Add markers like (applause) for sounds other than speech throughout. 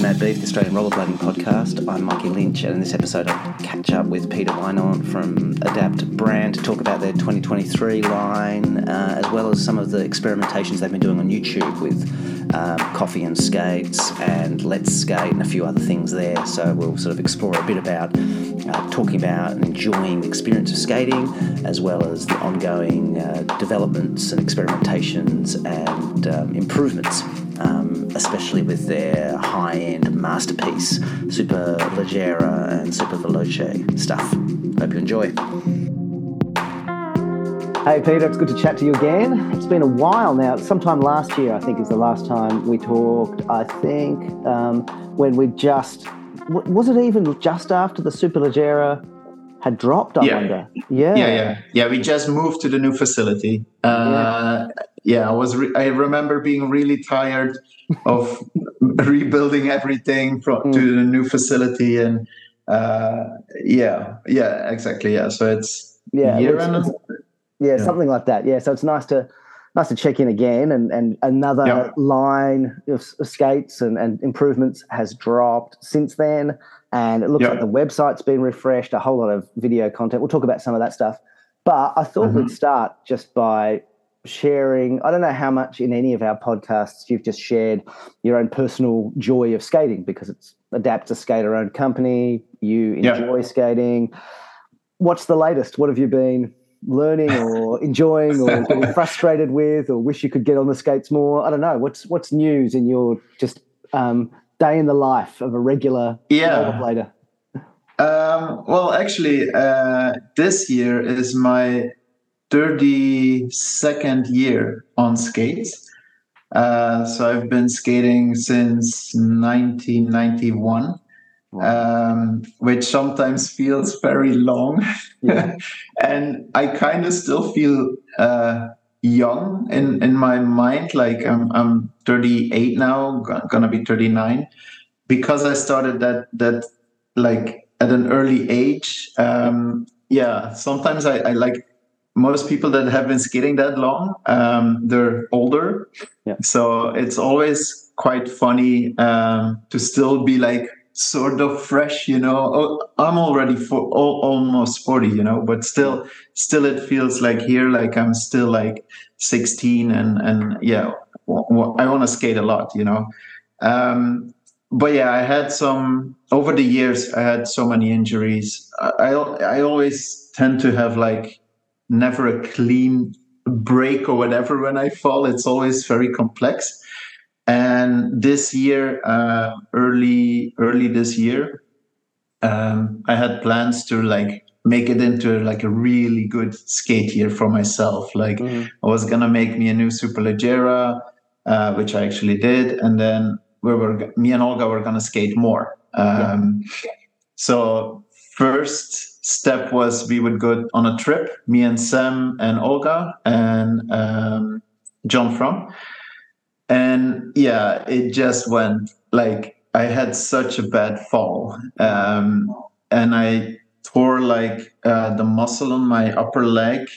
to Mad Beef, the Australian rollerblading podcast. I'm Mikey Lynch, and in this episode, I catch up with Pieter Wijnant from Adapt Brand to talk about their 2023 line, uh, as well as some of the experimentations they've been doing on YouTube with um, coffee and skates and Let's Skate and a few other things there. So we'll sort of explore a bit about uh, talking about and enjoying the experience of skating, as well as the ongoing uh, developments and experimentations and um, improvements um, especially with their high end masterpiece, Super Leggera and Super Veloce stuff. Hope you enjoy. Hey Pieter, it's good to chat to you again. It's been a while now. Sometime last year, I think, is the last time we talked. I think um, when we just was it even just after the Superleggera had dropped. I yeah. wonder. Yeah, yeah, yeah, yeah. We just moved to the new facility. Uh, yeah. yeah, I was. Re- I remember being really tired of (laughs) rebuilding everything from mm. to the new facility, and uh, yeah, yeah, exactly. Yeah, so it's yeah, year it's, yeah, yeah, something like that. Yeah, so it's nice to nice to check in again and, and another yep. line of, skates and, and improvements has dropped since then and it looks yep. like the website's been refreshed, a whole lot of video content. We'll talk about some of that stuff. But I thought mm-hmm. we'd start just by sharing. I don't know how much in any of our podcasts you've just shared your own personal joy of skating because it's Adapt to Skater owned company. You enjoy skating. What's the latest? What have you been learning or (laughs) enjoying or (laughs) getting frustrated with or wish you could get on the skates more? I don't know. What's what's news in your just um, day in the life of a regular yeah. rollerblader? Um, well, actually, uh, this year is my 32nd year on skates. Uh, so I've been skating since 1991, wow. Um, which sometimes feels very long. Yeah. (laughs) and I kind of still feel uh, young in in my mind like i'm i'm 38 now gonna be 39 because i started that that like at an early age um yeah sometimes i, I like most people that have been skating that long um they're older yeah. so it's always quite funny um to still be like sort of fresh you know. Oh, i'm already for almost 40 you know but still still it feels like here like i'm still like 16 and and yeah i want to skate a lot you know. Um but yeah i had some over the years i had so many injuries. I i always tend to have like never a clean break or whatever when i fall. It's always very complex and this year, uh, early early this year, um, I had plans to like make it into like a really good skate year for myself. Like mm-hmm. I was gonna make me a new Super Leggera, uh, which I actually did, and then we were me and Olga were gonna skate more. Um, yeah. So first step was we would go on a trip, me and Sam and Olga and um, John From and yeah it just went like i had such a bad fall um, and i tore like uh, the muscle on my upper leg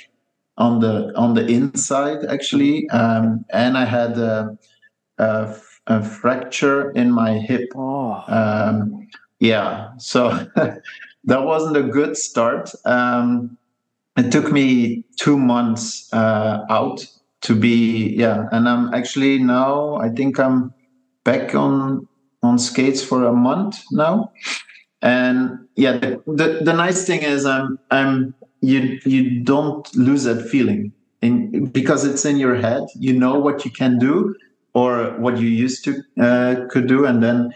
on the on the inside actually um, and i had a, a, a, fracture in my hip oh. um, yeah so (laughs) that wasn't a good start um, it took me two months uh, out to be yeah. And i'm actually now i think i'm back on on skates for a month now. And yeah the, the, the nice thing is i'm i'm you you don't lose that feeling. In because it's in your head you know what you can do or what you used to uh, could do. And then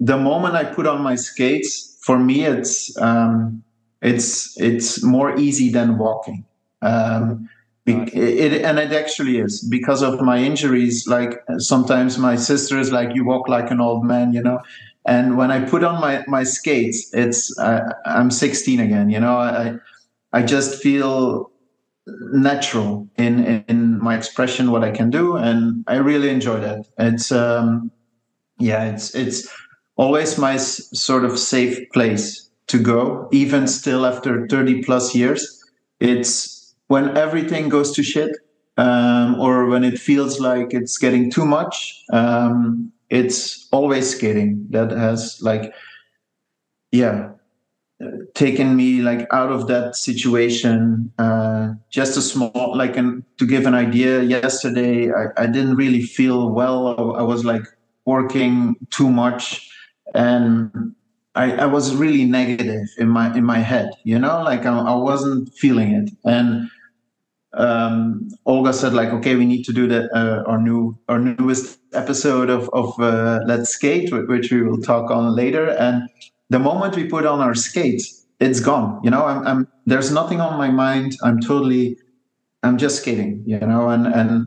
the moment i put on my skates for me it's um it's it's more easy than walking. Um it, it, and it actually is because of my injuries. Like sometimes my sister is like, "You walk like an old man," you know. And when I put on my my skates, it's uh, I'm 16 again. You know, I I just feel natural in in my expression, what I can do, and I really enjoy that. It's um, yeah, it's it's always my s- sort of safe place to go, even still after 30 plus years. It's when everything goes to shit um, or when it feels like it's getting too much um, it's always skating that has like yeah taken me like out of that situation uh, just a small like an, to give an idea yesterday I, I didn't really feel well. I, was like working too much and I, I was really negative in my in my head you know? Like I, I wasn't feeling it. And um, Olga said like, okay, we need to do the uh, our new our newest episode of of uh, Let's Skate, which we will talk on later. And the moment we put on our skates, it's gone. You know, I'm, I'm there's nothing on my mind. I'm totally, I'm just skating. You know, and and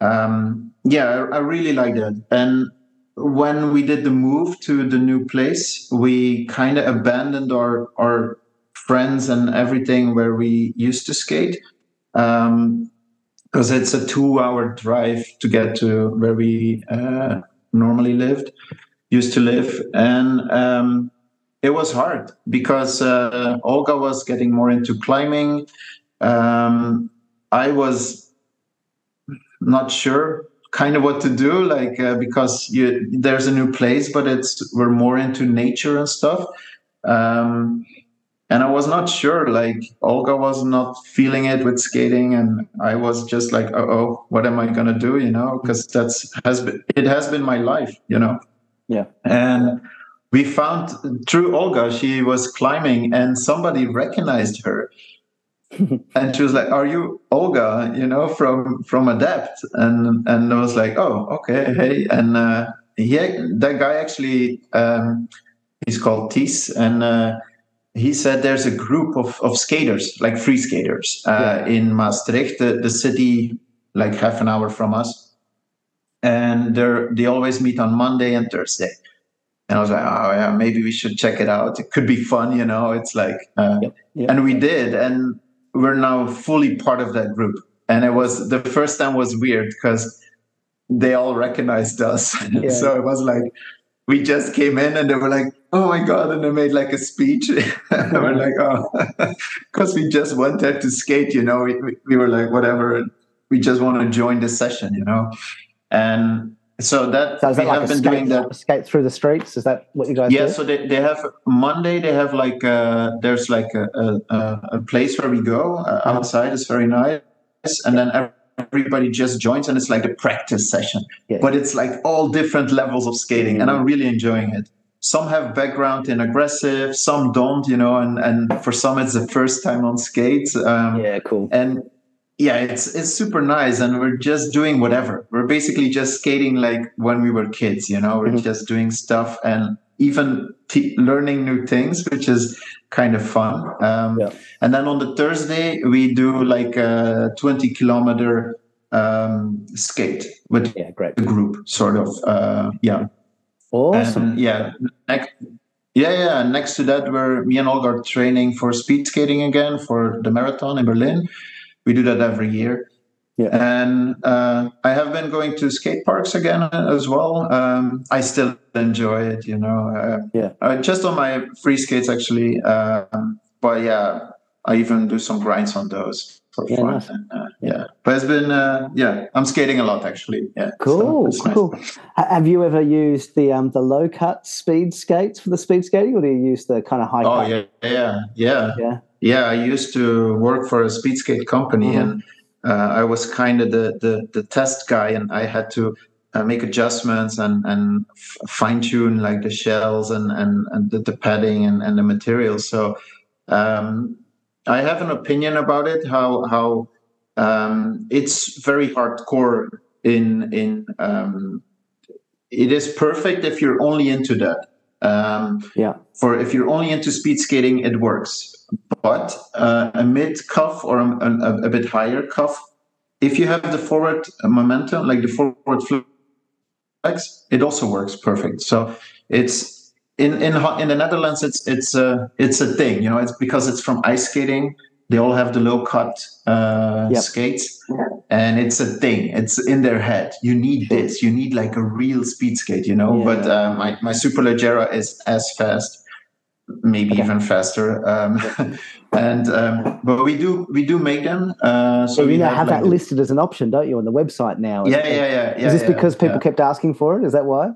um, yeah, I, I really like that. And when we did the move to the new place, we kind of abandoned our our friends and everything where we used to skate because um, it's a two-hour drive to get to where we uh, normally lived, used to live, and um, it was hard because uh, Olga was getting more into climbing. Um, I was not sure kind of what to do like uh, because you, there's a new place but it's we're more into nature and stuff um, and I was not sure. Like Olga was not feeling it with skating, and I was just like, "Oh, what am I gonna do?" You know, because that's has been it has been my life. You know. Yeah. And we found through Olga, she was climbing, and somebody recognized her. (laughs) and she was like, "Are you Olga? You know, from from Adapt?" And and I was like, "Oh, okay, hey." And uh, he that guy actually, um, he's called Tis, and uh, he said there's a group of, of skaters, like free skaters, uh, yeah. in Maastricht, the, the city like half an hour from us. And they they always meet on Monday and Thursday. And I was like, oh yeah, maybe we should check it out. It could be fun, you know. It's like, uh, yep. Yep. and we did, and we're now fully part of that group. And it was the first time was weird because they all recognized us. (laughs) Yeah. so it was like we just came in and they were like, oh my god and they made like a speech. (laughs) And we're like oh. (laughs) Because we just wanted to skate you know we, we were like whatever we just want to join the session you know? And so that so we like have been skate, doing that. skate through the streets? Is that what you guys yeah do? so they, they have monday they have like uh there's like a, a, a place where we go uh, outside it's very nice and then everybody just joins and it's like a practice session. Yeah. but it's like all different levels of skating and i'm really enjoying it some have background in aggressive, some don't, you know, and and for some it's the first time on skates. Um, yeah, cool. And yeah, it's it's super nice, and we're just doing whatever. We're basically just skating like when we were kids, you know. We're mm-hmm. just doing stuff and even t- learning new things, which is kind of fun. Um, yeah. And then on the Thursday we do like a twenty kilometer um, skate with yeah, great. the group, sort of. Uh, yeah. Awesome. And yeah. Next, yeah, yeah. Next to that, we're me and Olga are training for speed skating again for the marathon in Berlin. We do that every year. Yeah. And uh, I have been going to skate parks again as well. Um, I still enjoy it, you know. Uh, yeah. Uh, just on my free skates, actually. Um, but yeah, I even do some grinds on those for yeah, fun. Nice. And, uh, yeah, but it's been uh, yeah, I'm skating a lot actually. Yeah, cool, so cool. Nice. Have you ever used the um the low cut speed skates for the speed skating, or do you use the kind of high? Oh yeah, yeah, yeah, yeah. Yeah, I used to work for a speed skate company, mm-hmm. and uh, I was kind of the, the the test guy, and I had to uh, make adjustments and and f- fine tune like the shells and and, and the, the padding and, and the materials. So um, I have an opinion about it. How how um, it's very hardcore in in um, it is perfect if you're only into that. Um, yeah. For if you're only into speed skating, it works. But uh, a mid cuff or a, a, a, bit higher cuff, if you have the forward momentum, like the forward flex, it also works perfect. So it's in in in the Netherlands, it's it's a it's a thing. You know, it's because it's from ice skating. They all have the low cut uh, yep. skates, and it's a thing. It's in their head. You need this. You need like a real speed skate. You know, yeah. but uh, my my Superleggera is as fast, maybe okay. even faster. Um, (laughs) and um, but we do we do make them. Uh, so, you know, have, have like that listed as an option, don't you, on the website now? Yeah, yeah, yeah, yeah. Is this yeah, because people kept asking for it? Is that why?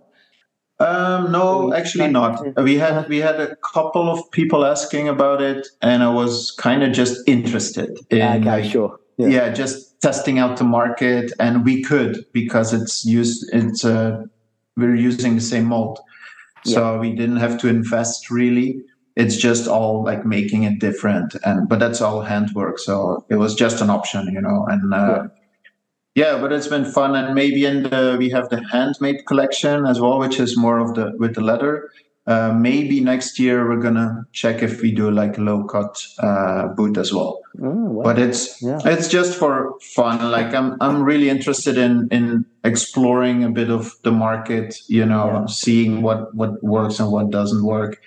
Um, no, actually not. We had we had a couple of people asking about it, and I was kind of just interested in okay, sure. Yeah. yeah. just testing out the market, and we could because it's used. It's uh, we're using the same mold, so yeah. we didn't have to invest really. It's just all like making it different, and but that's all handwork. So it was just an option, you know, and. Uh, yeah yeah, but it's been fun, and maybe in the we have the handmade collection as well, which is more of the with the leather. Uh, maybe next year we're gonna check if we do like low cut uh, boot as well. Oh, wow. But it's yeah. it's just for fun. Like I'm I'm really interested in in exploring a bit of the market. You know, yeah. seeing what what works and what doesn't work.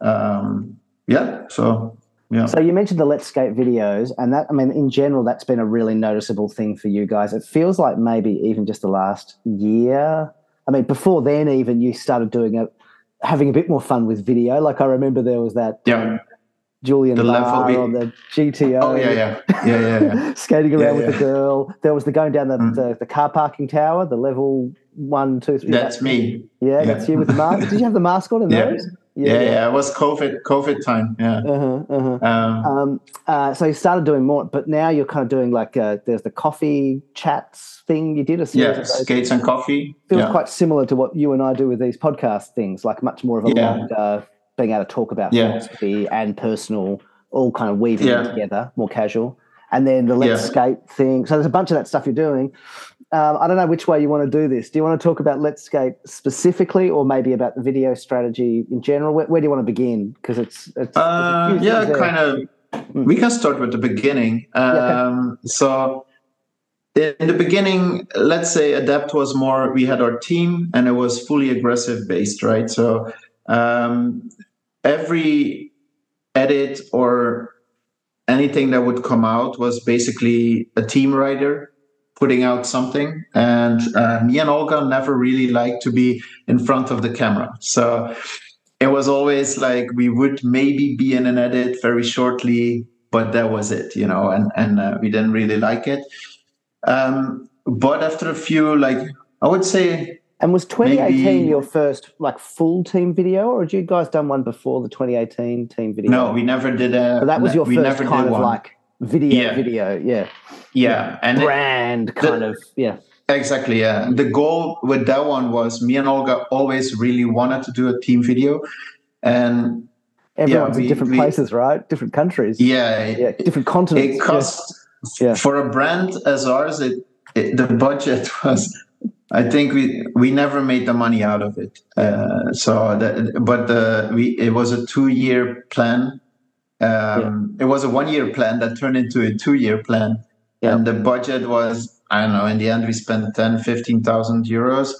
Um, yeah, so yeah. So you mentioned the Let's Skate videos, and that I mean, in general, that's been a really noticeable thing for you guys. It feels like maybe even just the last year. I mean, before then, even you started doing it, having a bit more fun with video. Like I remember there was that yeah. Um, Julian the Barr on the GTO. Oh yeah, yeah, yeah, yeah. yeah. (laughs) skating around yeah, with the girl. There was the going down the, mm. the, the car parking tower, the level one, two, three. That's me. Yeah, that's you with the mask. Did you have the mask on in those? Yeah, yeah, yeah, it was COVID COVID time. Yeah. Uh-huh, uh-huh. Um, um, uh, so you started doing more, but now you're kind of doing like uh, there's the coffee chats thing you did. A yeah, skates and coffee. Feels yeah. quite similar to what you and I do with these podcast things. Like much more of a yeah. longer being able to talk about yeah. philosophy and personal, all kind of weaving together, more casual. And then the let's skate thing. So there's a bunch of that stuff you're doing. Um, I don't know which way you want to do this. Do you want to talk about Let's Skate specifically, or maybe about the video strategy in general? Where, where do you want to begin? Because it's, it's, uh, yeah, kind of. Mm. We can start with the beginning. Um, yeah. So in the beginning, let's say Adapt was more. We had our team, and it was fully aggressive based, right? So um, every edit or anything that would come out was basically a team writer putting out something. And uh, me and Olga never really liked to be in front of the camera. So it was always like we would maybe be in an edit very shortly, but that was it, you know, and, and uh, we didn't really like it. Um, but after a few, like, I would say. And was 2018 maybe, your first like full team video, or had you guys done one before the 2018 team video? No, we never did a. That was your first kind of one. like video, yeah. video, yeah yeah, and brand it, kind the, of yeah exactly yeah the goal with that one was me and olga always really wanted to do a team video and everyone's yeah, we, in different we, places right different countries yeah, yeah different continents it cost yeah. for a brand as ours it, it, the budget (laughs) was I think we we never made the money out of it. Uh, so, that, but the we it was a two year plan. Um, yeah. It was a one year plan that turned into a two year plan, yeah. and the budget was I don't know. In the end, we spent 10, 15,000 euros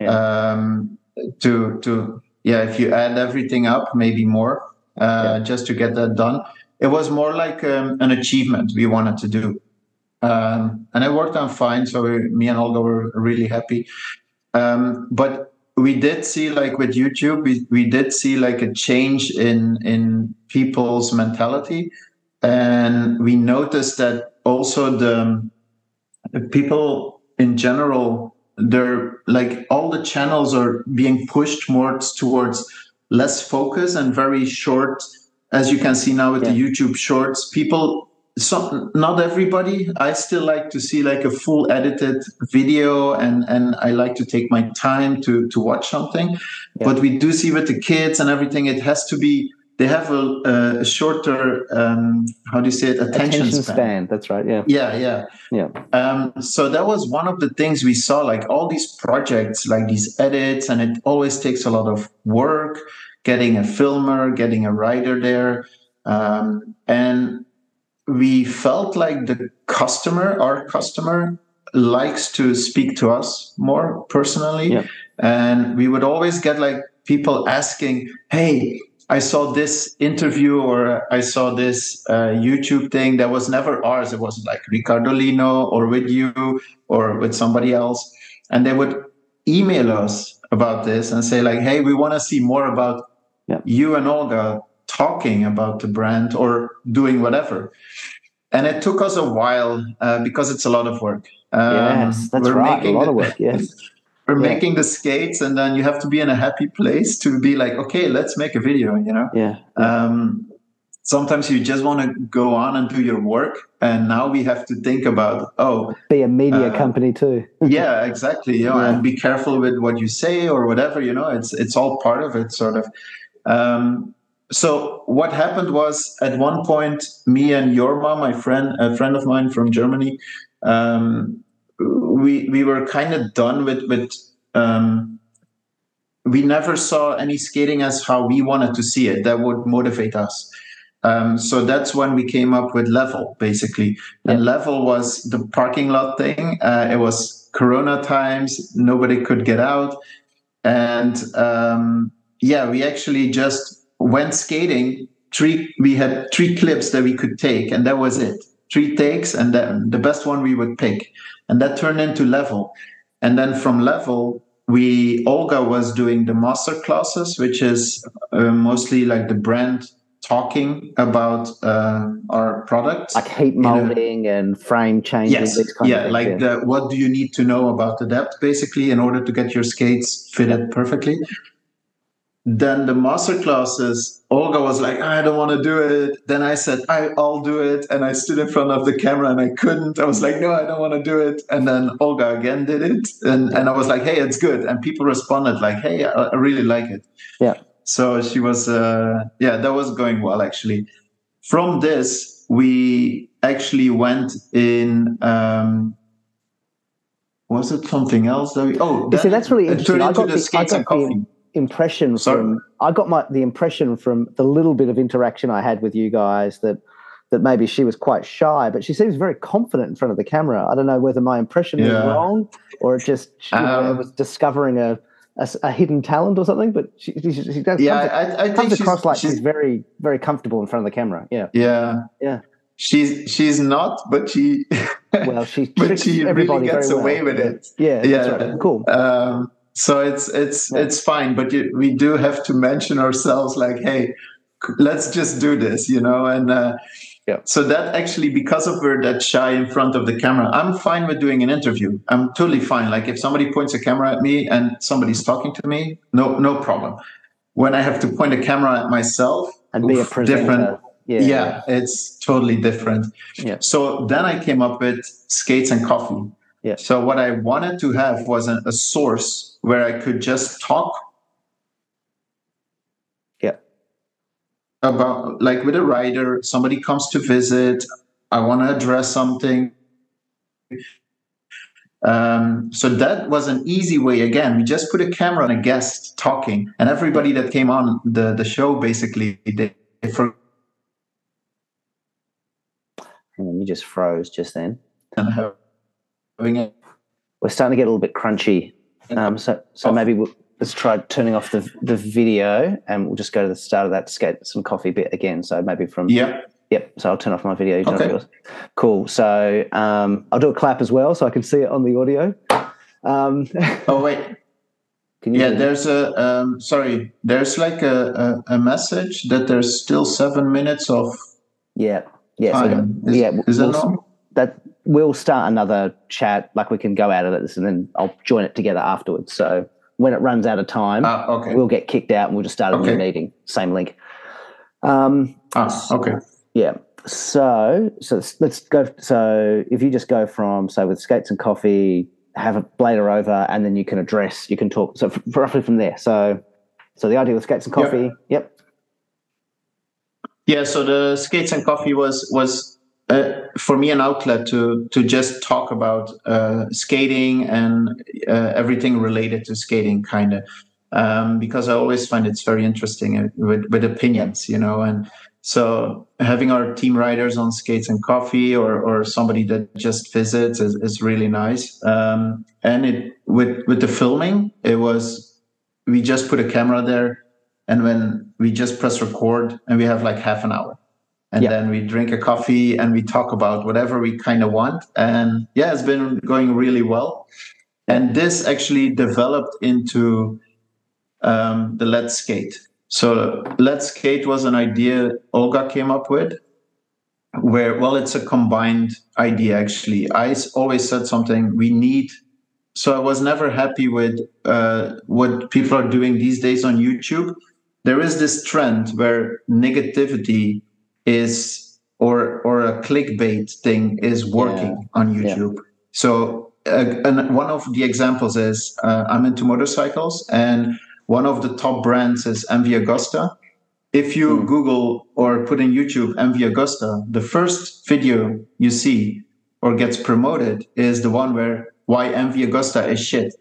yeah. um, to to yeah. If you add everything up, maybe more, uh, just to get that done. It was more like um, an achievement we wanted to do, um, and it worked out fine. So we, me and Olga were really happy. Um, but we did see like with YouTube, we, we did see like a change in in people's mentality, and we noticed that also the, the people in general they're like all the channels are being pushed more towards less focus and very short as you can see now with yeah. the youtube shorts people so not everybody i still like to see like a full edited video and and i like to take my time to to watch something yeah. but we do see with the kids and everything it has to be they have a, a shorter um, how do you say it attention, attention span. span. that's right yeah yeah yeah yeah um, so that was one of the things we saw like all these projects like these edits and it always takes a lot of work getting a filmer getting a writer there um, and we felt like the customer our customer likes to speak to us more personally yeah. and we would always get like people asking hey I saw this interview or I saw this uh, YouTube thing that was never ours. It was like Ricardo Lino or with you or with somebody else. And they would email us about this and say, like, hey, we want to see more about yeah. you and Olga talking about the brand or doing whatever. And it took us a while uh, because it's a lot of work. Um, yes, that's right. A lot the, of work. Yes. (laughs) We're yeah. making the skates and then you have to be in a happy place to be like okay let's make a video you know yeah, yeah. um sometimes you just want to go on and do your work and now we have to think about oh be a media uh, company too (laughs) yeah exactly you know, yeah. and be careful with what you say or whatever you know it's it's all part of it sort of um, so what happened was at one point me and your mom my friend a friend of mine from germany um, we we were kind of done with with um, we never saw any skating as how we wanted to see it that would motivate us um, so that's when we came up with Level, basically. Yeah. And Level was the parking lot thing. Uh, it was Corona times, nobody could get out. And um, yeah, we actually just went skating. Three, we had three clips that we could take, and that was it. Three takes, and then the best one we would pick. And that turned into Level. And then from Level, we Olga was doing the master classes, which is uh, mostly like the brand talking about uh, our products like heat molding know? and frame changes. yes yeah like the, what do you need to know about the depth basically in order to get your skates fitted perfectly then the master classes olga was like i don't want to do it. Then i said I, i'll do it. And i stood in front of the camera and i couldn't. I was like no i don't want to do it. And then olga again did it. And, and i was like hey it's good. And people responded like hey i, I really like it. Yeah. So she was uh, yeah that was going well actually. From this we actually went in um, was it something else that we, oh you see that's really interesting. I got, the, I got the impression Sorry? from i got my the impression from the little bit of interaction i had with you guys that that maybe she was quite shy, but she seems very confident in front of the camera. I don't know whether my impression yeah. was wrong or it just um, know, was discovering a a, a, hidden talent or something, but she, she, she does yeah, comes, I, I comes across like she's, she's very, very comfortable in front of the camera. Yeah, yeah, yeah. She's she's not, but she well, she (laughs) but she really gets well. away with it. Yeah, yeah, right. cool. Um, so it's it's yeah. it's fine, but you, we do have to mention ourselves, like, hey, let's just do this, you know, and. Uh, yeah. So that actually, because of we're that shy in front of the camera, I'm fine with doing an interview. I'm totally fine. Like if somebody points a camera at me and somebody's talking to me, no, no problem. When I have to point a camera at myself and be a presenter. different. Yeah, yeah, it's totally different. Yeah. So then I came up with skates and coffee. Yeah. So what I wanted to have was a, a source where I could just talk Yeah. about like with a writer somebody comes to visit i want to address something. Um, so that was an easy way. Again we just put a camera on a guest talking and everybody that came on the, the show basically they, they for you just froze just then. We're starting to get a little bit crunchy um, so so maybe we'll let's try turning off the the video and we'll just go to the start of that to get some coffee bit again. So maybe from yeah. Yep. So I'll turn off my video. Okay. Cool. So um, I'll do a clap as well, so I can see it on the audio. Um, (laughs) oh wait. yeah, there's a um, sorry. There's like a, a, a, message that there's still seven minutes of. Yeah. Yeah. So, is, yeah. Is we'll, that normal? That we'll start another chat. Like we can go out of this, and then I'll join it together afterwards. So when it runs out of time, uh, okay. we'll get kicked out and we'll just start a okay. new meeting. Same link. Um, ah, okay. Yeah. So, so let's go. So, if you just go from, so with skates and coffee, have a blader over, and then you can address, you can talk. So, f- roughly from there. So, so the idea with skates and coffee. Yep. yep. Yeah. So the skates and coffee was was uh, for me an outlet to to just talk about uh, skating and uh, everything related to skating, kind of, um, because I always find it's very interesting uh, with with opinions, you know, and so having our team riders on skates and coffee, or or somebody that just visits, is, is really nice. Um, and it with with the filming, it was we just put a camera there, and when we just press record, and we have like half an hour and yeah. then we drink a coffee and we talk about whatever we kind of want and yeah it's been going really well and this actually developed into um, the let's skate so let's skate was an idea olga came up with where well it's a combined idea actually i always said something we need so I was never happy with uh, what people are doing these days on YouTube. There is this trend where negativity is or or a clickbait thing is working yeah. on YouTube. Yeah. So uh, and one of the examples is uh, I'm into motorcycles, and one of the top brands is MV Agusta. If you mm. Google or put in YouTube MV Agusta, the first video you see or gets promoted is the one where why MV Agusta is shit.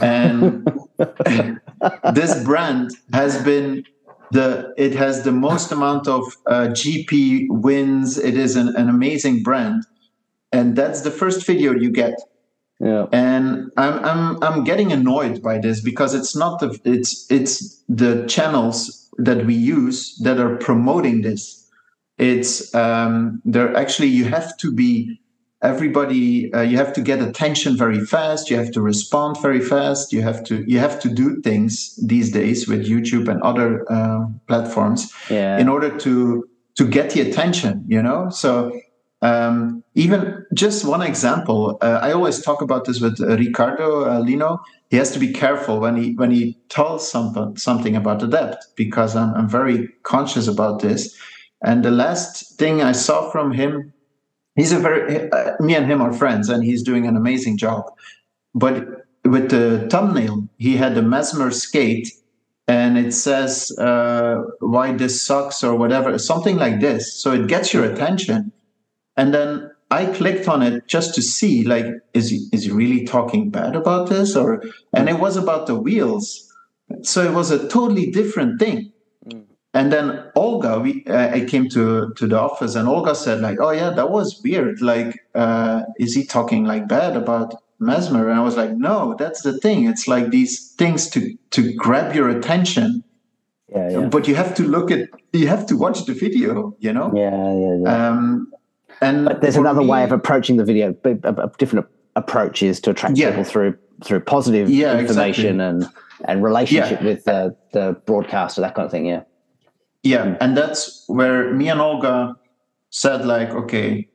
And (laughs) (laughs) this brand has been the it has the most amount of uh, GP wins. It is an, an amazing brand, and that's the first video you get. Yeah. And I'm I'm I'm getting annoyed by this because it's not the it's it's the channels that we use that are promoting this. It's um they're actually you have to be everybody uh, you have to get attention very fast you have to respond very fast you have to you have to do things these days with youtube and other uh, platforms yeah. in order to to get the attention you know? So um, even just one example uh, i always talk about this with uh, ricardo uh, lino. He has to be careful when he when he tells some, something about Adapt because I'm, I'm very conscious about this. And the last thing i saw from him he's a very uh, me and him are friends and he's doing an amazing job. But with the thumbnail he had the mesmer skate and it says uh, why this sucks or whatever something like this. So it gets your attention. And then i clicked on it just to see like is he is he really talking bad about this or and it was about the wheels. So it was a totally different thing and then Olga, we uh, I came to to the office, and Olga said like, "Oh yeah, that was weird. Like, uh, is he talking like bad about Mesmer?" And I was like, "No, that's the thing. It's like these things to to grab your attention." Yeah, yeah. But you have to look at, you have to watch the video, you know. Yeah, yeah, yeah. Um, and but there's another me, way of approaching the video. A, a different approach is to attract yeah. people through through positive information exactly. and and relationship with the the broadcast broadcaster, that kind of thing. Yeah yeah and that's where me and olga said like okay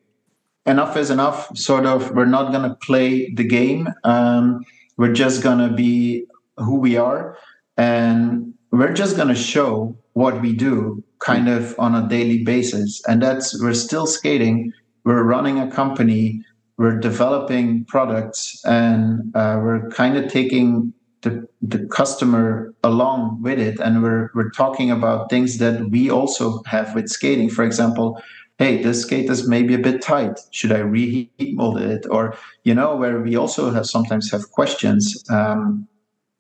enough is enough. Sort of we're not going to play the game. Um, we're just going to be who we are. And we're just going to show what we do kind of on a daily basis. And that's we're still skating. We're running a company. We're developing products. And uh, we're kind of taking the, the customer along with it and we're we're talking about things that we also have with skating. For example hey this skate is maybe a bit tight. Should i reheat mold it? Or you know where we also have sometimes have questions um,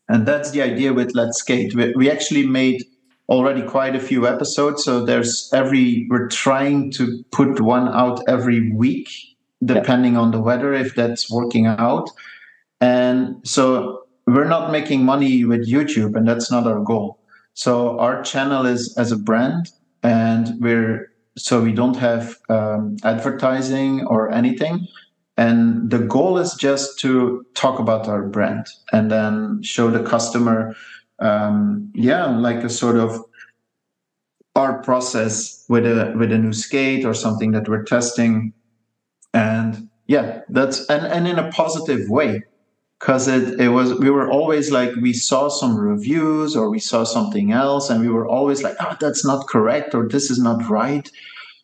and that's the idea with let's skate. We, we actually made already quite a few episodes so there's every we're trying to put one out every week depending yeah. on the weather if that's working out. And so we're not making money with YouTube, and that's not our goal. So our channel is as a brand, and we're so we don't have um, advertising or anything. And the goal is just to talk about our brand and then show the customer, um, yeah, like a sort of our process with a with a new skate or something that we're testing, and yeah, that's and and in a positive way because it, it was we were always like we saw some reviews or we saw something else and we were always like oh that's not correct or this is not right.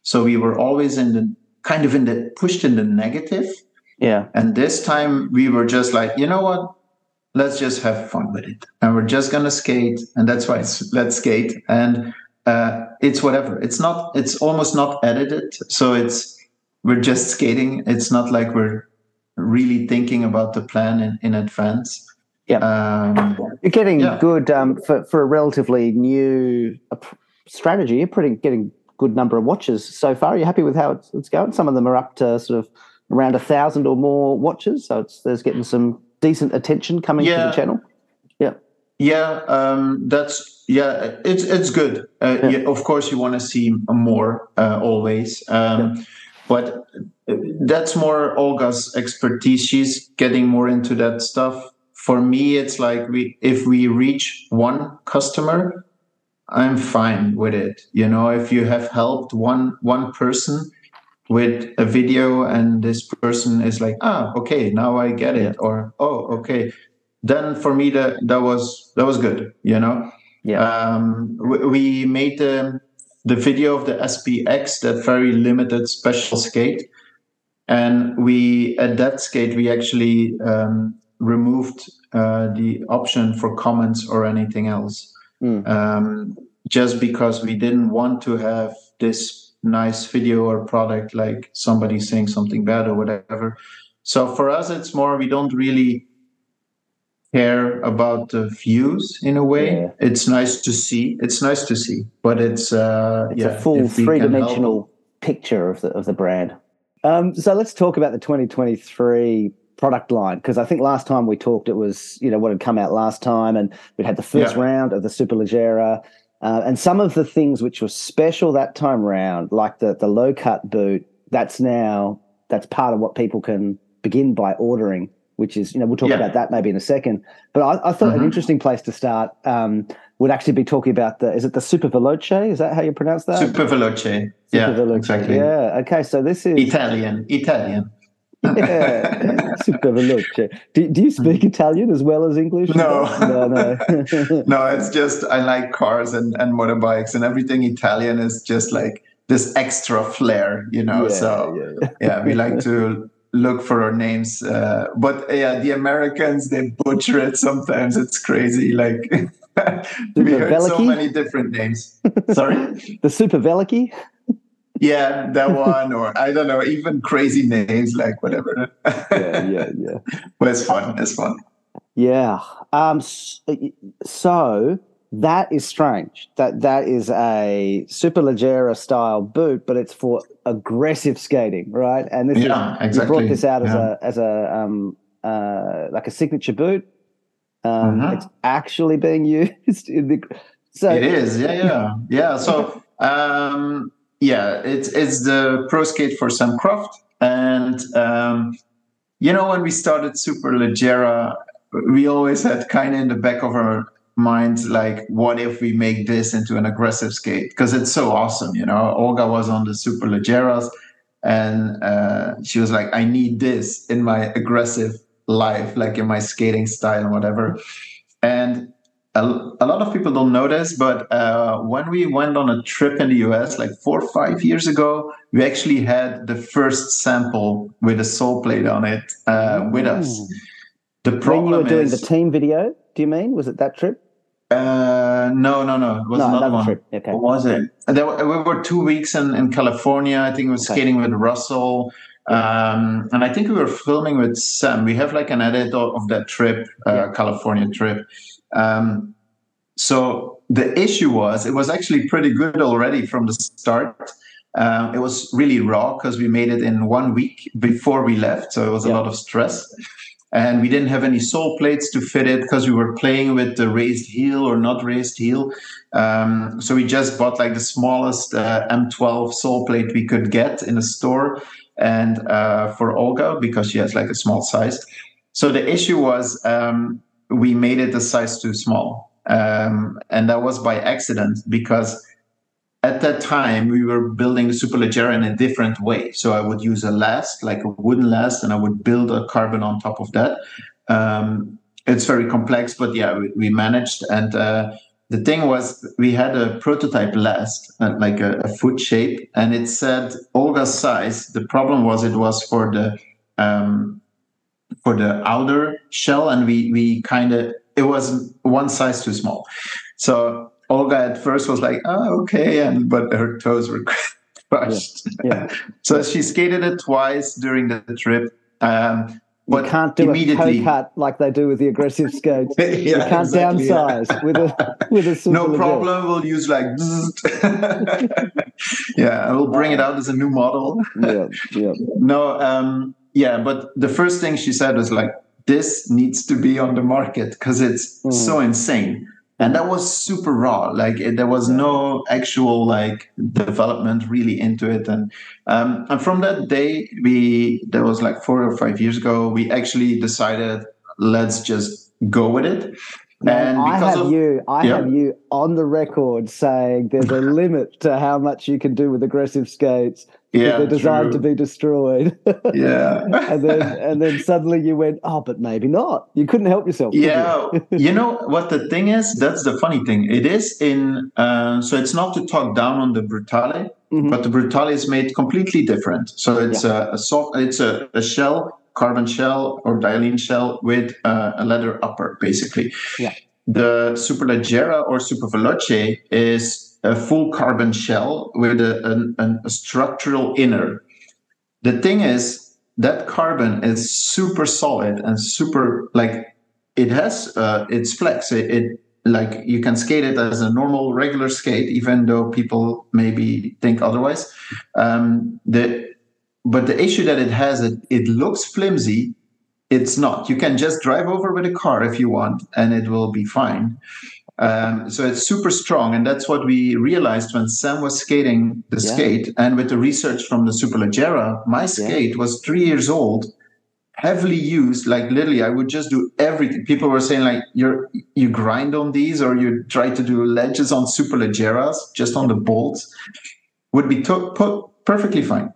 So we were always in the kind of in the pushed in the negative. Yeah. And this time we were just like you know what? Let's just have fun with it. And we're just gonna skate and that's why it's let's skate. And uh, it's whatever. It's not it's almost not edited so it's we're just skating. It's not like we're really thinking about the plan in, in advance. Yeah, um, you're getting yeah. good um, for for a relatively new strategy. You're pretty getting good number of watches so far. Are you happy with how it's, it's going? Some of them are up to sort of around a thousand or more watches, so it's there's getting some decent attention coming yeah. to the channel. Yeah, yeah, um, that's yeah, it's it's good. Uh, yeah. yeah. of course, you want to see more uh, always. Um, but that's more Olga's expertise. She's getting more into that stuff. For me, it's like we if we reach one customer, I'm fine with it. You know, if you have helped one one person, with a video and this person is like ah okay now i get it or oh okay then for me that that was that was good you know yeah um, we, we made the the video of the spx that very limited special skate and we at that skate we actually um, removed uh, the option for comments or anything else Mm. um, just because we didn't want to have this nice video or product like somebody saying something bad or whatever. So for us, it's more we don't really care about the views in a way. Yeah. It's nice to see. It's nice to see, but it's uh, It's yeah, a full if we can three dimensional picture of the of the brand. Um, so let's talk about the 2023 product line because I think last time we talked, it was you know what had come out last time, and we'd had the first Yeah. round of the Superleggera, uh, and some of the things which were special that time round, like the the low cut boot, that's now that's part of what people can begin by ordering. Which is, you know, we'll talk Yeah. about that maybe in a second. But I, I thought an Mhm. interesting place to start um, would actually be talking about the is it the Super Veloce? Is that how you pronounce that? Super veloce. Yeah, Super Veloce. exactly. Yeah. Okay. So this is Italian, Italian. yeah. (laughs) Super Veloce. Do, do you speak Italian as well as English? No. no, no. (laughs) no, it's just I like cars and, and motorbikes and everything Italian is just like this extra flair, you know. Yeah, so yeah. yeah, we like to look for our names. Uh, but yeah, the Americans they butcher it sometimes. It's crazy. Like (laughs) we heard so many different names. Sorry. (laughs) the Super Velicky. Yeah, that one, or I don't know, even crazy names like whatever. Yeah, yeah, yeah. (laughs) but it's fun. It's fun. Yeah. Um. So that is strange. That that is a Superleggera style boot, but it's for aggressive skating, right? And this Yeah, is exactly. brought this out as Yeah. a as a um uh like a signature boot. Um, Mhm. It's actually being (laughs) used in the. So it is yeah yeah (laughs) yeah so um yeah it's it's the pro skate for sam croft and um you know when we started super leggera we always had kind of in the back of our minds like what if we make this into an aggressive skate? Because it's so awesome you know? Olga was on the super leggeras and uh, she was like i need this in my aggressive life like in my skating style and whatever. And a, a lot of people don't know this, but uh, when we went on a trip in the US, like four or five years ago, we actually had the first sample with a soul plate on it uh, with us. The when you were doing is, the team video, do you mean? Was it that trip? uh, no, no, no, it was no, another another one. trip. Okay. What was it? There, were- we were two weeks in, in California. I think we were Okay. skating with Russell. Um, and I think we were filming with Sam. We have like an edit of, that trip, uh, Yeah. California trip. Um, so the issue was, it was actually pretty good already from the start. Um, it was really raw because we made it in one week before we left. So it was Yeah. a lot of stress. And we didn't have any sole plates to fit it because we were playing with the raised heel or not raised heel. Um, so we just bought like the smallest uh, M12 sole plate we could get in a store, and uh, for Olga because she has like a small size. So the issue was um, we made it a size too small, um, and that was by accident because at that time we were building the Superleggera in a different way. So I would use a last, like a wooden last, and I would build a carbon on top of that. Um, it's very complex, but yeah, we, we managed. And uh, the thing was, we had a prototype last, uh, like a, a foot shape, and it said Olga's size. The problem was it was for the um, for the outer shell, and we we kind of it was one size too small. So Olga at first was like, "Oh, okay," and but her toes were (laughs) crushed. Yeah. (laughs) so she skated it twice during the trip. Um, You but can't do a immediately- toe cut like they do with the aggressive (laughs) skates. Yeah, you can't exactly, yeah. downsize with a with a no problem. We'll use like, yeah, I will bring it out as a new model. Yeah, yeah. No, um, yeah, but the first thing she said was like, this needs to be on the market because it's Mm. so insane. And that was super raw. Like it, there was no actual like development really into it. And um, and from that day, we that was like four or five years ago. We actually decided let's just go with it. Man, and I have of you. I Yeah. have you on the record saying there's a (laughs) limit to how much you can do with aggressive skates. Yeah, they're designed true. to be destroyed. (laughs) yeah. and then and then suddenly you went, oh, but maybe not. You couldn't help yourself. Yeah, you? (laughs) you know what the thing is? That's the funny thing. It is in uh, so it's not to talk down on the Brutale, Mhm. but the Brutale is made completely different. So it's a, a soft, it's a, a shell, carbon shell or dialine shell with uh, a leather upper, basically. Yeah. The Superleggera or Superveloce is a full carbon shell with a, a structural inner. The thing is that carbon is super solid and super like it has uh, its flex. It, it like you can skate it as a normal regular skate, even though people maybe think otherwise. Um, the but the issue that it has it it looks flimsy. It's not. You can just drive over with a car if you want, and it will be fine. Um, so it's super strong, and that's what we realized when Sam was skating the Yeah. skate, and with the research from the Superleggera, my skate was three years old, heavily used. Like literally, I would just do everything. People were saying like, "You're you grind on these, or you try to do ledges on Superleggeras, just on the bolts, would be to- put perfectly fine."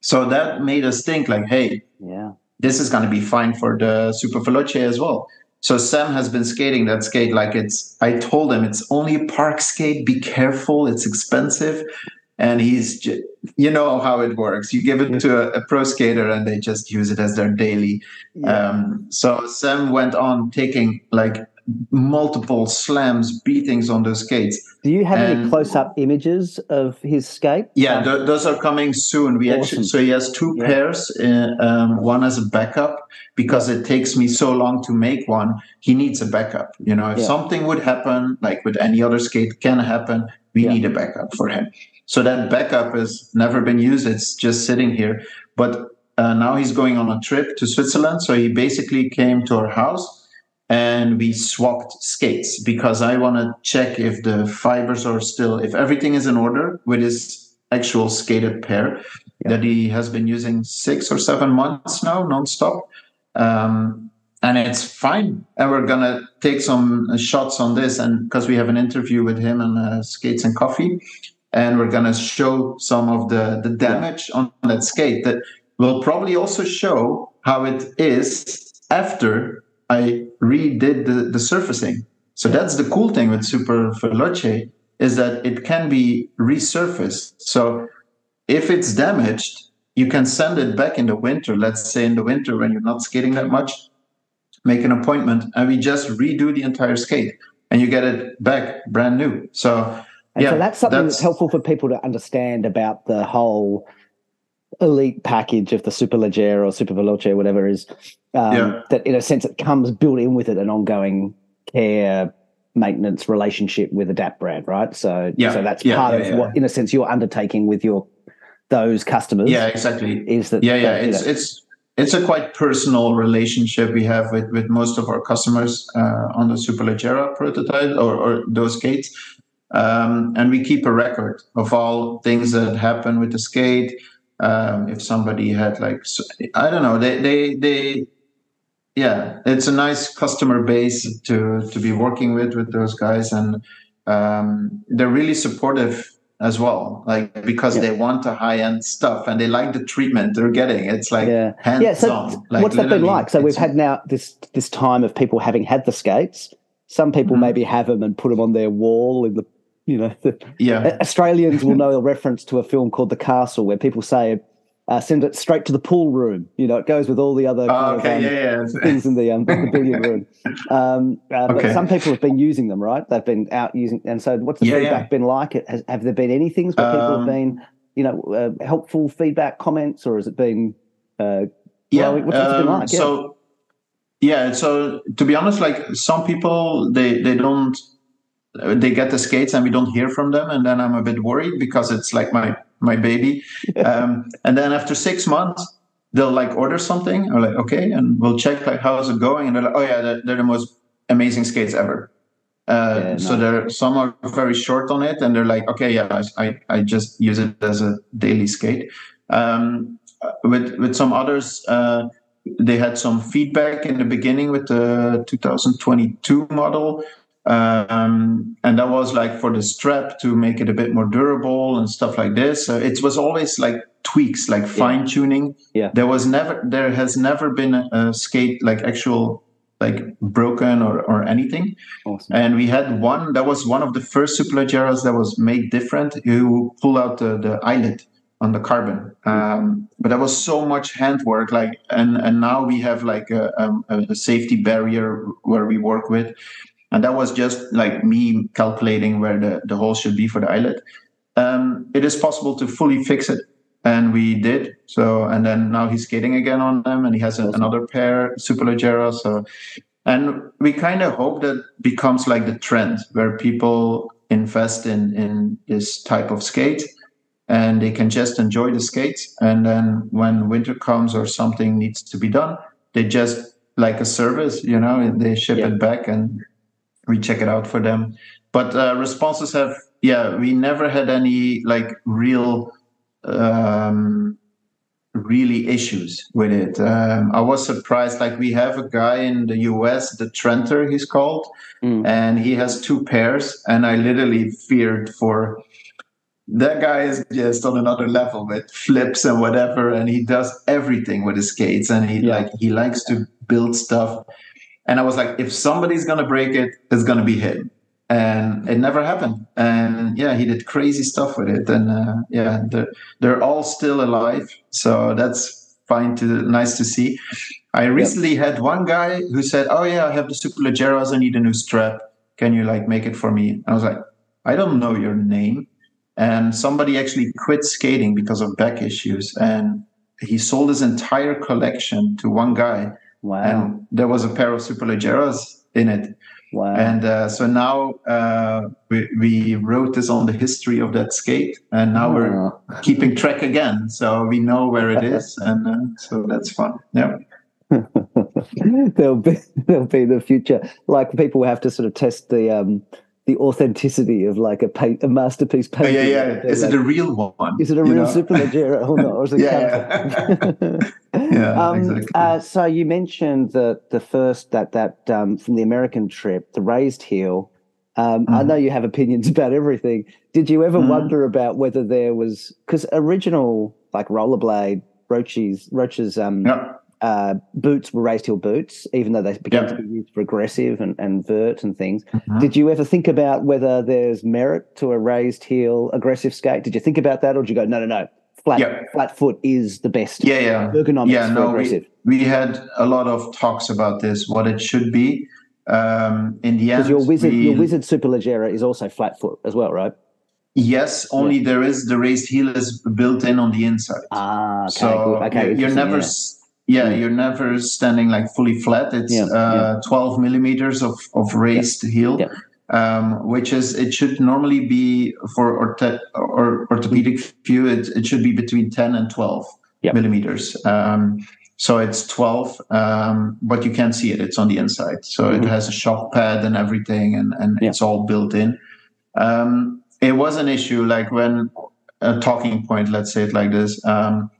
So that made us think like, "Hey, Yeah. this is going to be fine for the Super Veloce as well. So Sam has been skating that skate like it's. I told him it's only a park skate. Be careful, it's expensive, and he's. You know how it works. You give it to a, a pro skater, and they just use it as their daily. Yeah. Um, so Sam went on taking like multiple slams, beatings on those skates. Do you have any close-up images of his skate? Yeah, th- those are coming soon. We Awesome. actually so he has two Yeah. pairs. Uh, um, one as a backup because it takes me so long to make one. He needs a backup. You know, if Yeah. something would happen, like with any other skate can happen, we Yeah. need a backup for him. So that backup has never been used. It's just sitting here. But uh, now he's going on a trip to Switzerland. So he basically came to our house and we swapped skates because I want to check if the fibers are still, if everything is in order with his actual skated pair Yeah. that he has been using six or seven months now, nonstop. Um, and it's fine. And we're going to take some shots on this. And because we have an interview with him and uh, Skates and Coffee, and we're going to show some of the, the damage on that skate that will probably also show how it is after I redid the, the surfacing. So that's the cool thing with Super Veloce is that it can be resurfaced. So if it's damaged, you can send it back in the winter. Let's say in the winter when you're not skating that much, make an appointment and we just redo the entire skate and you get it back brand new. So And yeah, so that's something that's, that's- helpful for people to understand about the whole elite package of the Superleggera or Super Veloce or whatever is. Um, Yeah. That in a sense it comes built in with it an ongoing care maintenance relationship with Adapt brand, right? So Yeah, so that's yeah, part yeah, of what in a sense you're undertaking with your those customers. yeah, exactly. Is that yeah yeah that, it's know, it's it's a quite personal relationship we have with with most of our customers uh, on the superleggera prototype or, or those skates um, and we keep a record of all things that happen with the skate um, if somebody had like I don't know they they they yeah it's a nice customer base to to be working with with those guys and um, they're really supportive as well like because Yeah. they want the high-end stuff and they like the treatment they're getting it's like yeah. hands yeah. So on like what's that been like? So we've had now this this time of people having had the skates. Some people Mhm. maybe have them and put them on their wall in the (laughs) you know the, yeah Australians will know a reference to a film called The Castle, where people say, uh, "Send it straight to the pool room." You know, it goes with all the other oh, okay of, um, yeah yeah things in the um, the (laughs) billiard room. Um, uh, But Okay. some people have been using them, right? They've been out using, and so what's the Yeah, feedback been like? It has, have there been any things where people have Um, been, you know, uh, helpful feedback, comments, or has it been? Uh, yeah Well, what's it been um, like? Yeah. so yeah so to be honest like some people they they don't they get the skates and we don't hear from them and then i'm a bit worried because it's like my my baby. (laughs) Um, and then after six months they'll like order something. Or like okay and we'll check like how's it going? And they're like oh yeah they're, they're the most amazing skates ever. Uh, Yeah, so nice. there some are very short on it and they're like okay yeah I, I, I just use it as a daily skate. Um, uh, with with some others uh, they had some feedback in the beginning with the 2022 model Um, and that was like for the strap to make it a bit more durable and stuff like this. So it was always like tweaks, like fine tuning. Yeah. There was never, there has never been a, a skate like actual like broken or, or anything. Awesome. And we had one that was one of the first Superleggeras that was made different. You pull out the, the eyelet on the carbon. Um, but that was so much handwork. Like, and and now we have like a, a, a, safety barrier where we work with, and that was just like me calculating where the the hole should be for the eyelet. Um, it is possible to fully fix it, and we did. So, and then now he's skating again on them, and he has a, another pair Superleggera. So, and we kind of hope that becomes like the trend where people invest in in this type of skate and they can just enjoy the skates. And then when winter comes or something needs to be done, they just like a service, you know, they ship yeah. it back and we check it out for them. But uh, responses have, yeah, we never had any like real, um, really issues with it. Um, I was surprised. Like we have a guy in the US, the Trenter, he's called, mm. and he has two pairs, and I literally feared for that guy is just on another level with flips and whatever and he does everything with his skates and he yeah. like he likes to build stuff and i was like if somebody's gonna break it it's gonna be him. And it never happened. And yeah he did crazy stuff with it. And uh, yeah they're, they're all still alive. So that's fine to nice to see. I recently had one guy who said oh yeah i have the Superleggeras i need a new strap. Can you like make it for me? And i was like i don't know your name. And somebody actually quit skating because of back issues. And he sold his entire collection to one guy wow. And there was a pair of superleggeras in it. Wow. And uh, so now uh, we, we wrote this on the history of that skate and now we're keeping track again. So we know where it is (laughs) and uh, so that's fun. Yeah. (laughs) There'll be (laughs) there'll be the future. Like people have to sort of test the um the authenticity of like a paint, a masterpiece painting. Oh, yeah, yeah. Is like, it a real one? Is it a real Superleggera or not? Or is it (laughs) yeah, (laughs) yeah. um, exactly. Uh, so you mentioned that the first that that um, from the American trip, the raised heel. Um, mm. I know you have opinions (laughs) about everything. Did you ever mm. wonder about whether there was because original like rollerblade Roces Roces um, yep uh, boots were raised heel boots, even though they began yep. to be used for aggressive and, and vert and things. Mm-hmm. Did you ever think about whether there's merit to a raised heel aggressive skate? Did you think about that, or did you go, no, no, no, flat yep. flat foot is the best? Yeah, yeah, ergonomics yeah. No, aggressive. We, we had a lot of talks about this, what it should be. Um, in the end, your wizard, we, your wizard Superleggera is also flat foot as well, right? Yes, only yeah. there is the raised heel is built in on the inside. Ah, okay, so okay, you're, you're never. Yeah yeah, you're never standing like fully flat. It's yeah, uh, yeah. 12 millimeters of, of raised yeah. heel, um, which is, it should normally be for ortho- or orthopedic view, it, it should be between 10 and 12 millimeters. Um, so it's 12, um, but you can't see it. It's on the inside. So mm-hmm. it has a shock pad and everything, and, and it's all built in. Um, it was an issue like when a talking point, let's say it like this. Um,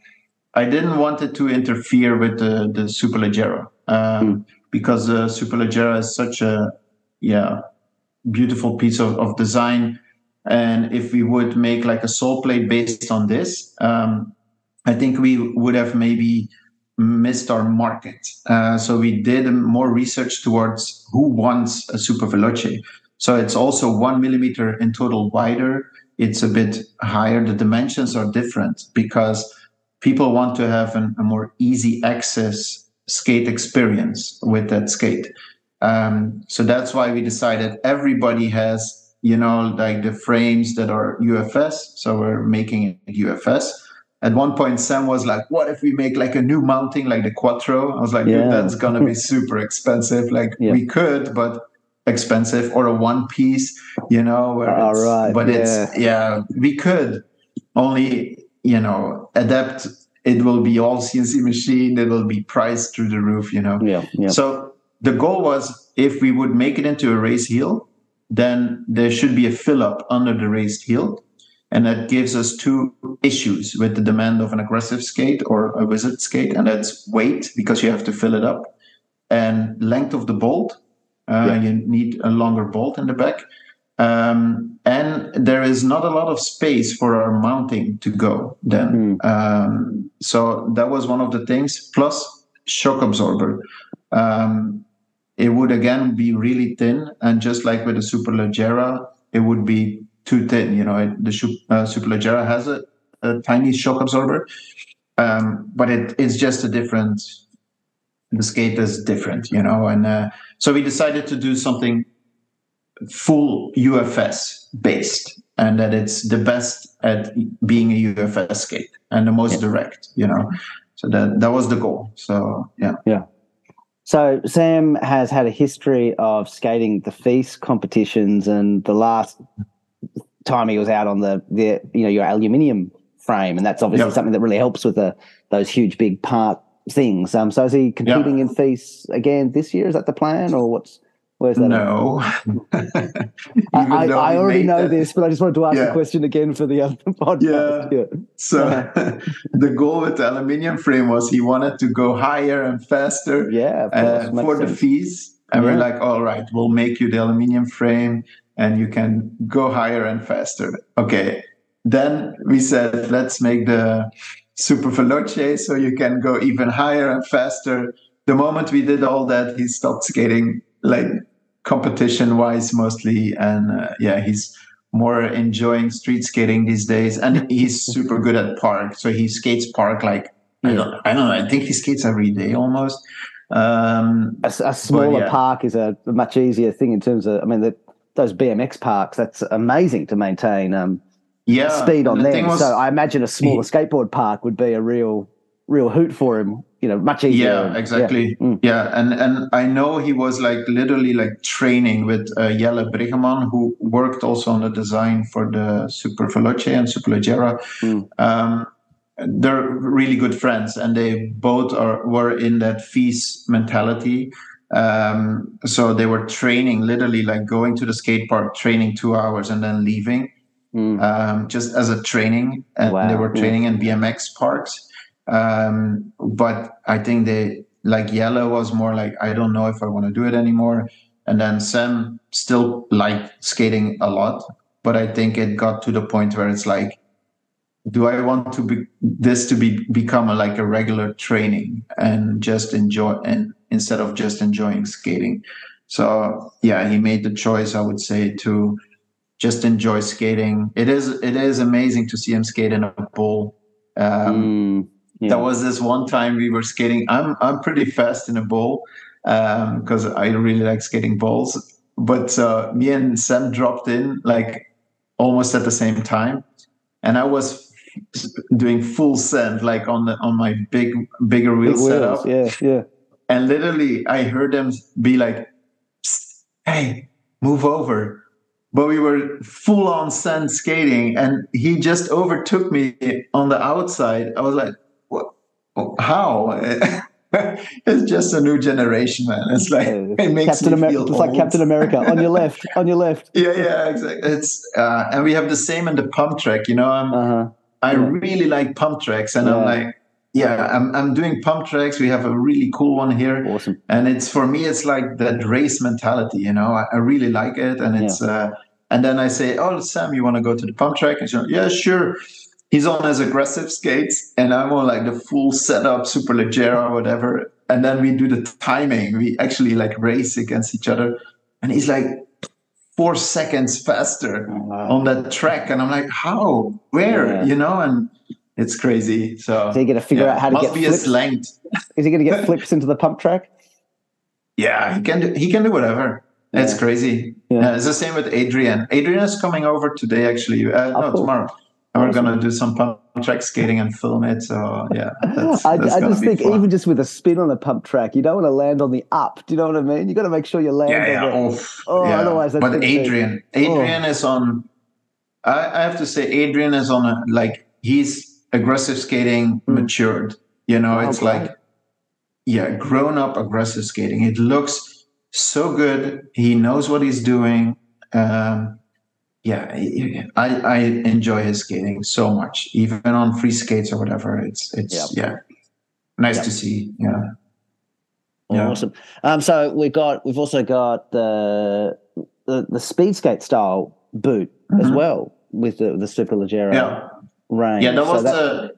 I didn't want it to interfere with the, the Superleggera um, mm. because the Superleggera is such a yeah beautiful piece of, of design. And if we would make like a sole plate based on this, um, I think we would have maybe missed our market. Uh, so we did more research towards who wants a Super Veloce. So it's also one millimeter in total wider. It's a bit higher. The dimensions are different because people want to have an, a more easy access skate experience with that skate. Um, so that's why we decided everybody has, you know, like the frames that are UFS. So we're making it UFS. At one point, Sam was like, "What if we make like a new mounting, like the Quattro?" I was like, yeah. "That's gonna be (laughs) super expensive. Like yeah. we could, but expensive, or a one piece, you know." All right, but yeah. it's yeah, we could. Only you know, adapt. It will be all CNC machine. It will be priced through the roof. You know. Yeah. yeah. So the goal was if we would make it into a raised heel, then there should be a fill up under the raised heel. And that gives us two issues with the demand of an aggressive skate or a wizard skate. And that's weight, because you have to fill it up, and length of the bolt. Uh, yeah. You need a longer bolt in the back. Um, and there is not a lot of space for our mounting to go then. Mm. Um, so that was one of the things. Plus shock absorber. Um, it would again be really thin, and just like with the Superleggera, it would be too thin. You know, the uh, Superleggera has a, a, tiny shock absorber, um, but it, it's just a different. The skate is different, you know, and uh, so we decided to do something full UFS based and that it's the best at being a UFS skate and the most yeah. direct, you know. So that that was the goal. So yeah. Yeah. So Sam has had a history of skating the FISE competitions and the last time he was out on the, the you know, your aluminium frame, and that's obviously something that really helps with the those huge big part things. Um, so is he competing in FISE again this year? Is that the plan, or what's Where's that? No. (laughs) (laughs) I, I, already know that. this, but I just wanted to ask yeah. the question again for the other (laughs) podcast. Yeah. yeah. So the goal with the aluminium frame was he wanted to go higher and faster. Yeah. Uh, for sense. the FISE. And yeah. we're like, all right, we'll make you the aluminium frame and you can go higher and faster. Okay. Then we said, let's make the super veloce so you can go even higher and faster. The moment we did all that, he stopped skating like competition wise mostly and uh, yeah he's more enjoying street skating these days and he's super good at park so he skates park like I don't, I don't know i think he skates every day almost um, a, a smaller yeah. park is a, much easier thing in terms of i mean the, those bmx parks that's amazing to maintain um, yeah speed on the them was, so i imagine a smaller he, skateboard park would be a real real hoot for him you know much easier yeah exactly yeah, mm. yeah. and and i know he was like literally like training with uh, jelle who worked also on the design for the super veloce and superleggera mm. um, they're really good friends and they both are were in that FISE mentality um, so they were training literally like going to the skate park training two hours and then leaving mm. um, just as a training and wow. they were training in bmx parks um, but I think they like Jelle was more like I don't know if I want to do it anymore. And then Sam still liked skating a lot, but I think it got to the point where it's like, do I want to be this to be become a, like a regular training and just enjoy and instead of just enjoying skating? So yeah, he made the choice. I would say to just enjoy skating. It is it is amazing to see him skate in a bowl. Um, mm yeah. There was this one time we were skating. I'm I'm pretty fast in a bowl because um, I really like skating bowls. But uh, me and Sam dropped in like almost at the same time, and I was doing full send like on the on my big bigger wheel big setup. Yeah, yeah. And literally, I heard them be like, "Hey, move over." But we were full on sand skating, and he just overtook me on the outside. I was like, how? (laughs) it's just a new generation, man. It's like (laughs) it makes Captain me America. It's old. like Captain America on your left, (laughs) on your left. Yeah, yeah, exactly. It's uh, and we have the same in the pump track. You know, I'm, uh-huh. I yeah. really like pump tracks, and yeah. I'm like, yeah, I'm I'm doing pump tracks. We have a really cool one here, awesome. And it's for me, it's like that race mentality. You know, I, I really like it, and it's. Yeah. Uh, and then I say, "Oh, Sam, you want to go to the pump track?" And she's like, "Yeah, sure." He's on his aggressive skates and I'm on like the full setup, Superleggera or whatever. And then we do the timing. We actually like race against each other. And he's like four seconds faster wow. on that track. And I'm like, how? Where? Yeah. You know? And it's crazy. So is he going to figure yeah, out how to get be flips? length. Is he going to get (laughs) flips into the pump track? Yeah, he can do. He can do whatever. Yeah. It's crazy. Yeah. it's the same with Adrian. Adrian is coming over today, actually. Uh, no, cool. tomorrow we're gonna do some pump track skating and film it. So yeah, (laughs) that's, I, that's I just think fun. even just with a spin on a pump track, you don't want to land on the up. Do you know what I mean? You got to make sure you land. Yeah, yeah. The, oh, yeah. otherwise. But Adrian, Adrian oh. is on. I, I, have to say, Adrian is on a like he's aggressive skating mm. matured. You know, it's okay. like yeah, grown up aggressive skating. It looks so good. He knows what he's doing. Um, yeah, I, I enjoy his skating so much, even on free skates or whatever. It's it's yeah, yeah nice to see. Yeah. Yeah. Awesome. Um, so we've got we've also got the the, the speed skate style boot mm-hmm. as well with the the Superleggera yeah. range. Yeah, that was so that, a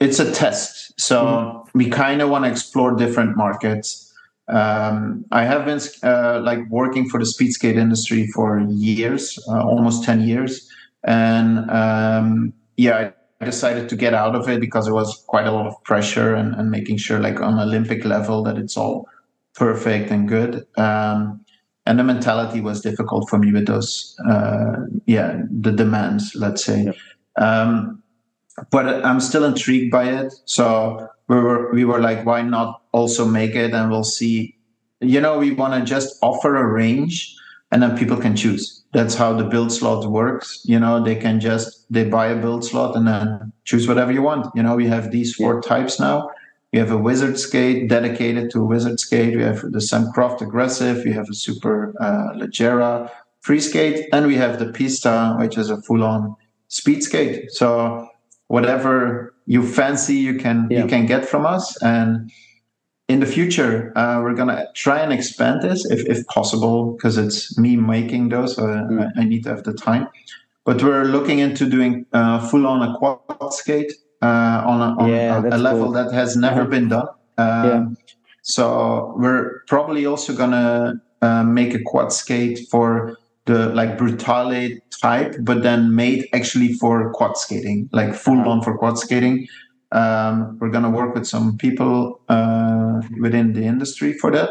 it's a test. So mm-hmm. we kind of want to explore different markets. Um, I have been uh, like working for the speed skate industry for years, uh, almost ten years, and um, yeah, I decided to get out of it because there was quite a lot of pressure and, and making sure like on Olympic level that it's all perfect and good. Um, and the mentality was difficult for me with those, uh, yeah, the demands, let's say. Yep. Um, but I'm still intrigued by it. So we were we were like, why not also make it, and we'll see. You know, we want to just offer a range, and then people can choose. That's how the build slot works. You know they can just they buy a build slot and then choose whatever you want. You know we have these four types now. We have a wizard skate dedicated to a wizard skate. We have the sam croft aggressive. We have a super uh, leggera free skate. And we have the pista which is a full-on speed skate. So whatever you fancy you can yeah. you can get from us and in the future, uh, we're gonna try and expand this if, if possible, because it's me making those, so mm. I, I, need to have the time. But we're looking into doing uh, full on a quad skate uh, on, a, on yeah, a, a, level cool. that has never been done. Um, yeah. So we're probably also gonna uh, make a quad skate for the like brutale type, but then made actually for quad skating, like full on for quad skating. Um, we're going to work with some people uh, within the industry for that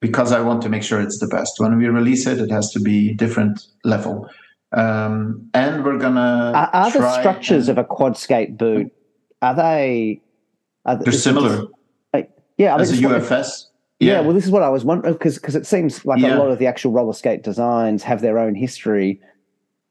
because I want to make sure it's the best. When we release it, it has to be different level. Um, and we're gonna are, are the structures and, of a quad skate boot are they are they're similar like, yeah I as a UFS yeah. yeah. well this is what I was wondering because because it seems like yeah. a lot of the actual roller skate designs have their own history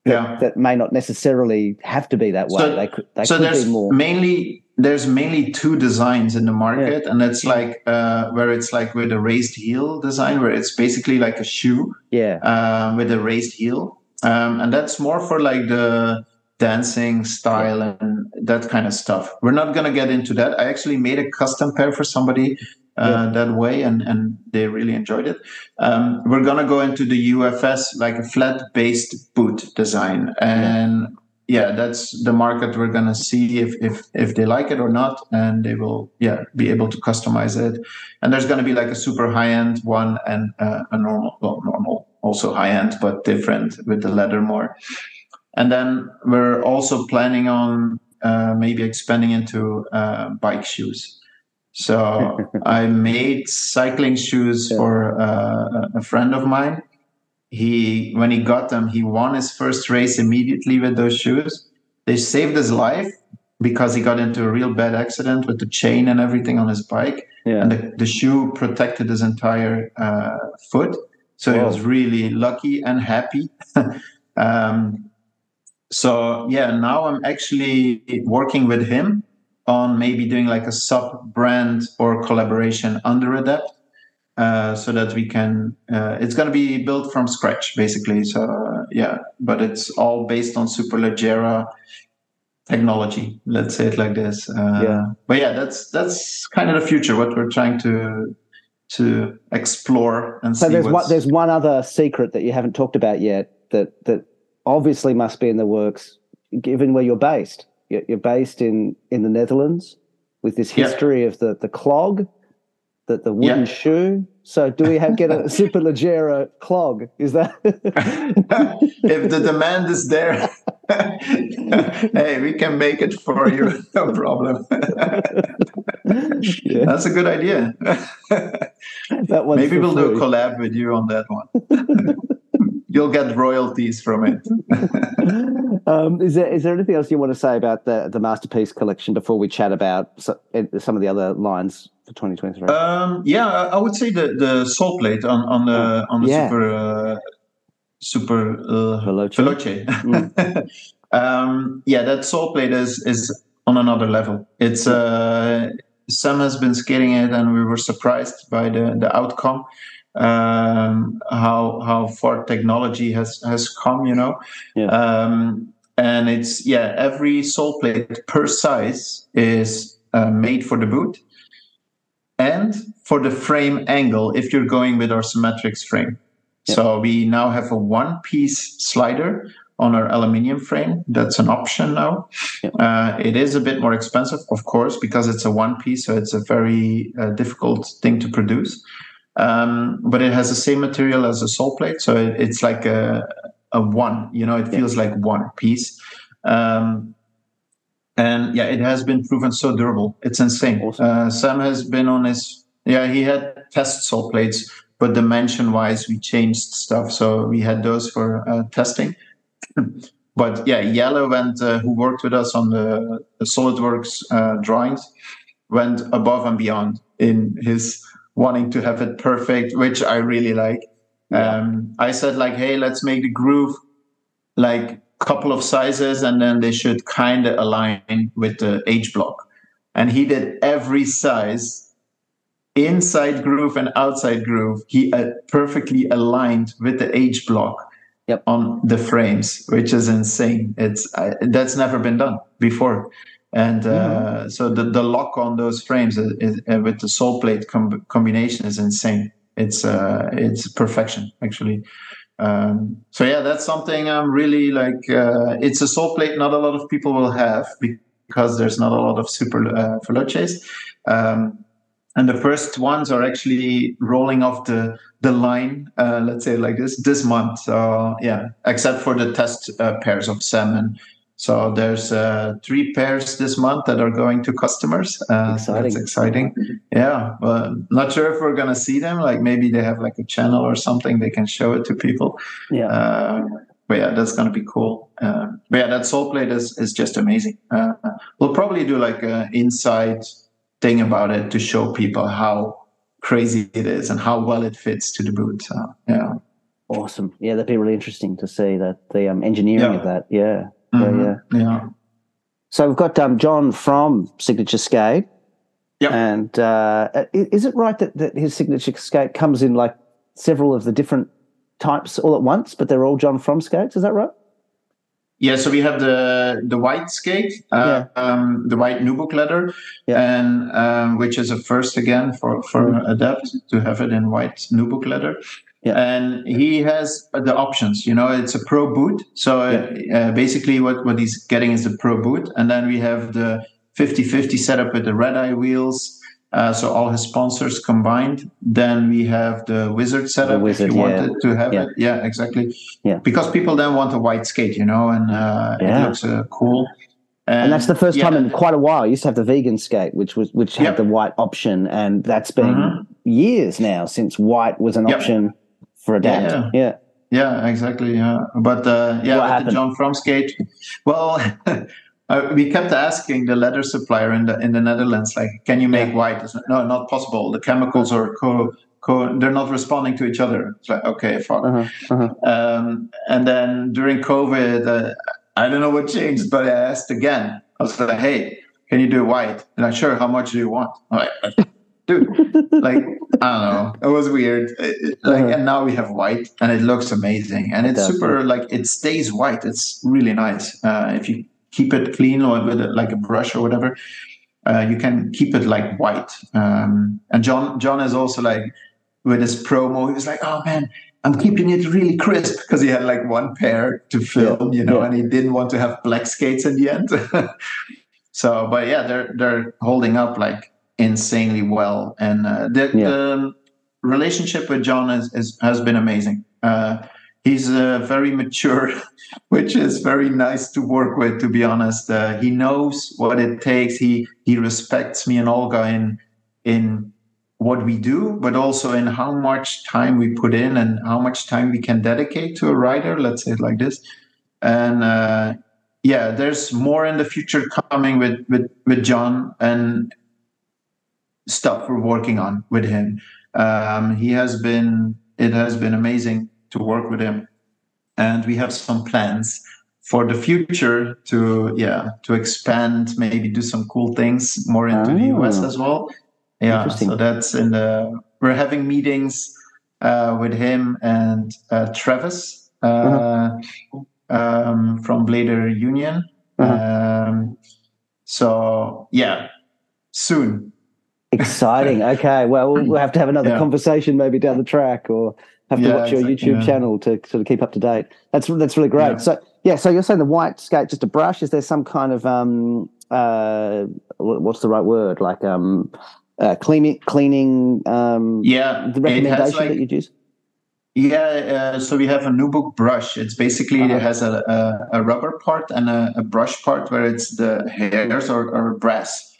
that, yeah. that may not necessarily have to be that way. So, they could, they so could there's. Mainly, there's mainly two designs in the market, yeah. and that's like uh, where it's like with a raised heel design, where it's basically like a shoe, yeah, uh, with a raised heel, um, and that's more for like the dancing style and that kind of stuff. We're not gonna get into that. I actually made a custom pair for somebody uh, yeah. that way, and and they really enjoyed it. Um, we're gonna go into the UFS like a flat based boot design, and yeah. yeah. that's the market we're gonna see if if if they like it or not, and they will yeah be able to customize it. And there's gonna be like a super high end one and uh, a normal well normal also high end but different with the leather more. And then we're also planning on uh, maybe expanding into uh, bike shoes. So I made cycling shoes yeah. for uh, a friend of mine. He, when he got them, he won his first race immediately with those shoes. They saved his life because he got into a real bad accident with the chain and everything on his bike. Yeah. And the, the shoe protected his entire uh, foot. So Whoa. he was really lucky and happy. (laughs) um, so yeah, now I'm actually working with him on maybe doing like a sub brand or collaboration under Adapt uh, so that we can uh, it's going to be built from scratch basically. So uh, yeah but it's all based on superleggera technology let's say it like this. Uh, yeah. but yeah that's that's kind of the future what we're trying to to explore and so there's one, there's one other secret that you haven't talked about yet that that obviously must be in the works given where you're based you're based in in the Netherlands with this history of the the clog, the the wooden shoe. So do we have get a (laughs) Superleggera clog? Is that (laughs) if the demand is there? (laughs) hey, we can make it for you, no problem. yeah. That's a good idea. That Maybe we'll free. do a collab with you on that one you'll get royalties from it. (laughs) um, is there is there anything else you want to say about the the masterpiece collection before we chat about eh, some of the other lines for 2023? Um, yeah, I would say the the sole plate on on the on the yeah. super uh, super uh, veloce. veloce. Mm. (laughs) um, yeah, that sole plate is is on another level. It's uh, Sam has been skating it, and we were surprised by the the outcome um, how how far technology has has come, you know. Yeah. Um, and it's yeah, every sole plate per size is uh, made for the boot, and for the frame angle if you're going with our Symmetrics frame. Yep. So we now have a one piece slider on our aluminium frame. That's an option now. Yep. Uh, it is a bit more expensive, of course, because it's a one piece, so it's a very uh, difficult thing to produce. Um, but it has the same material as a sole plate, so it, it's like a, a one. You know, it feels like one piece. Um, and yeah, it has been proven so durable. It's insane. Awesome. Uh, Sam has been on his yeah. He had test sole plates, but dimension wise, we changed stuff. So we had those for uh, testing. (clears throat) but yeah, Jelle went, uh, who worked with us on the, the SolidWorks uh, drawings, went above and beyond in his wanting to have it perfect, which I really like. Yeah. Um, I said like, hey, let's make the groove like couple of sizes and then they should kind of align with the H block. And he did every size inside groove and outside groove. He uh, perfectly aligned with the H block yep. on the frames, which is insane. It's uh, that's never been done before. And uh, mm-hmm. so the, the lock on those frames is, is, uh, with the sole plate com- combination is insane. It's uh, it's perfection actually. Um, so yeah, that's something I'm really like. Uh, it's a sole plate not a lot of people will have because there's not a lot of super uh, veloces. Um, and the first ones are actually rolling off the the line, uh, let's say like this, this month. So yeah, except for the test uh, pairs of salmon so there's uh, three pairs this month that are going to customers. Uh, exciting. That's exciting. Yeah, but not sure if we're gonna see them. Like maybe they have like a channel or something they can show it to people. Yeah. Uh, but yeah, that's gonna be cool. Uh, but yeah, that sole plate is is just amazing. Uh, we'll probably do like an inside thing about it to show people how crazy it is and how well it fits to the boot. So yeah. Awesome. Yeah, that'd be really interesting to see that the um, engineering yeah. of that. Yeah. Mm-hmm. Yeah, yeah. So we've got um, John from Signature Skate. Yeah. And uh, is it right that, that his Signature Skate comes in like several of the different types all at once, but they're all John from skates? Is that right? Yeah, so we have the the white skate, uh, yeah. um, the white nubuck leather, yeah. and um, which is a first again for for mm-hmm. Adapt to have it in white nubuck leather. Yeah. And he has the options, you know, it's a pro boot. So yeah. uh, basically what, what he's getting is the pro boot. And then we have the 50-50 setup with the red eye wheels. Uh, so all his sponsors combined. Then we have the wizard setup. The wizard, if you yeah. wanted to have yeah. it, yeah, exactly. Yeah, because people then want a white skate, you know, and uh, yeah. it looks uh, cool. And, and, that's the first time in quite a while. I used to have the vegan skate, which was which had yep. the white option, and that's been mm-hmm. years now since white was an yep. option for adapt. Yeah. Yeah. Yeah, exactly. Yeah, but uh, yeah, the John From skate. Well, (laughs) uh, we kept asking the leather supplier in the in the Netherlands, like, can you make yeah. white? No, not possible. The chemicals are co co. They're not responding to each other. It's like, okay, fuck. Uh-huh, uh-huh. Um, and then during COVID, uh, I don't know what changed, but I asked again. I was like, hey, can you do white? And I sure. How much do you want? Dude, (laughs) like I don't know, it was weird. It, like, uh-huh. and now we have white, and it looks amazing, and it's super. Like it stays white. It's really nice uh, if you keep it clean or with like a brush or whatever. Uh, you can keep it like white. Um, and John, John is also like with his promo. He was like, "Oh man, I'm keeping it really crisp because he had like one pair to film, you know, yeah. and he didn't want to have black skates in the end. (laughs) so, but yeah, they're they're holding up like insanely well. And uh, the, yeah. the, relationship with John is, is has been amazing. Uh, he's uh, very mature, (laughs) which is very nice to work with. To be honest, uh, he knows what it takes. He he respects me and Olga in in what we do, but also in how much time we put in and how much time we can dedicate to a writer. Let's say it like this. And uh, yeah, there's more in the future coming with with with John, and stuff we're working on with him. Um, he has been, it has been amazing to work with him. And we have some plans for the future to, yeah, to expand, maybe do some cool things more into oh. the US as well. Yeah. So that's in the, we're having meetings uh, with him and uh, Travis uh, uh-huh. um, from Blader Union. Uh-huh. Um, so yeah, soon Exciting. (laughs) Okay. Well, we'll have to have another yeah. conversation maybe down the track, or have to yeah, watch your YouTube yeah. channel to sort of keep up to date. That's that's really great. So yeah, so you're saying the white skate just a brush? Is there some kind of um uh what's the right word like um uh, cleaning cleaning um yeah the recommendation like, that you'd use? Yeah, uh, so we have a nubuck brush. It's basically uh-huh. it has a, a, a, rubber part and a, a, brush part where it's the hairs or, or brass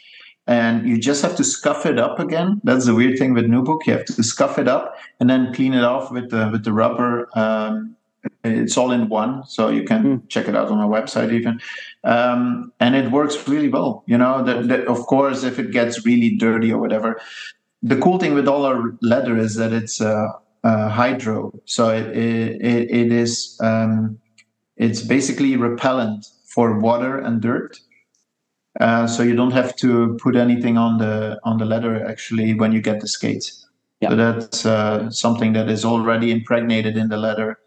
and you just have to scuff it up again. That's the weird thing with Nubuck. You have to scuff it up and then clean it off with the with the rubber. Um, it's all in one, so you can mm. check it out on our website even, um, and it works really well. You know, that, that of course, if it gets really dirty or whatever, the cool thing with all our leather is that it's uh, uh, hydro, so it it, it is um, it's basically repellent for water and dirt uh, so you don't have to put anything on the on the leather actually when you get the skates. So that's uh, something that is already impregnated in the leather.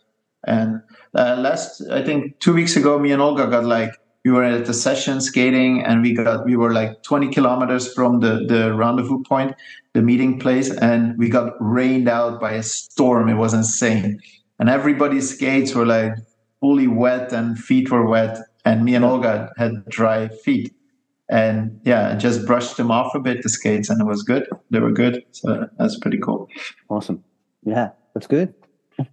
And uh, last, I think two weeks ago, me and Olga got like we were at the session skating, and we got we were like 20 kilometers from the the rendezvous point, the meeting place, and we got rained out by a storm. It was insane, and everybody's skates were like fully wet and feet were wet, and me and Olga had dry feet and yeah, just brushed them off a bit the skates, and it was good. They were good, so that's pretty cool. Awesome. Yeah, that's good.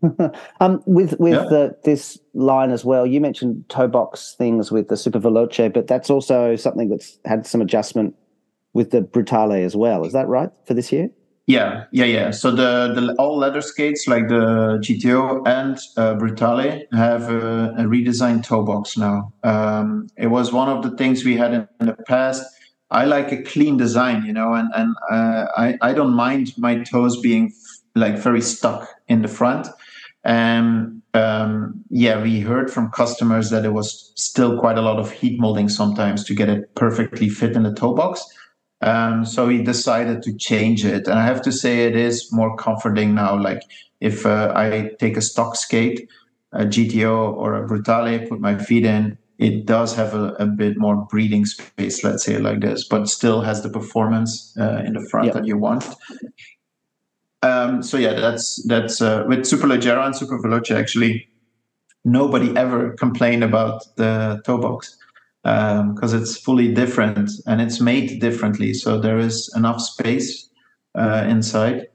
(laughs) um, with with yeah. the, this line as well, you mentioned toe box things with the Super Veloce, but that's also something that's had some adjustment with the Brutale as well. Is that right for this year? Yeah, yeah, yeah. So the, the all leather skates like the GTO and uh, Brutale have a, a, redesigned toe box now. Um, it was one of the things we had in, in, the past. I like a clean design, you know, and and uh, I I don't mind my toes being like very stuck in the front. And um, yeah, we heard from customers that it was still quite a lot of heat molding sometimes to get it perfectly fit in the toe box. Um, so he decided to change it, and I have to say it is more comforting now. Like if uh, I take a stock skate, a GTO or a Brutale, put my feet in, it does have a, a bit more breathing space, let's say like this, but still has the performance uh, in the front that you want. Um, so yeah, that's that's uh, with Superleggera and Super Veloce actually. Nobody ever complained about the toe box because um, it's fully different and it's made differently. So there is enough space uh, inside.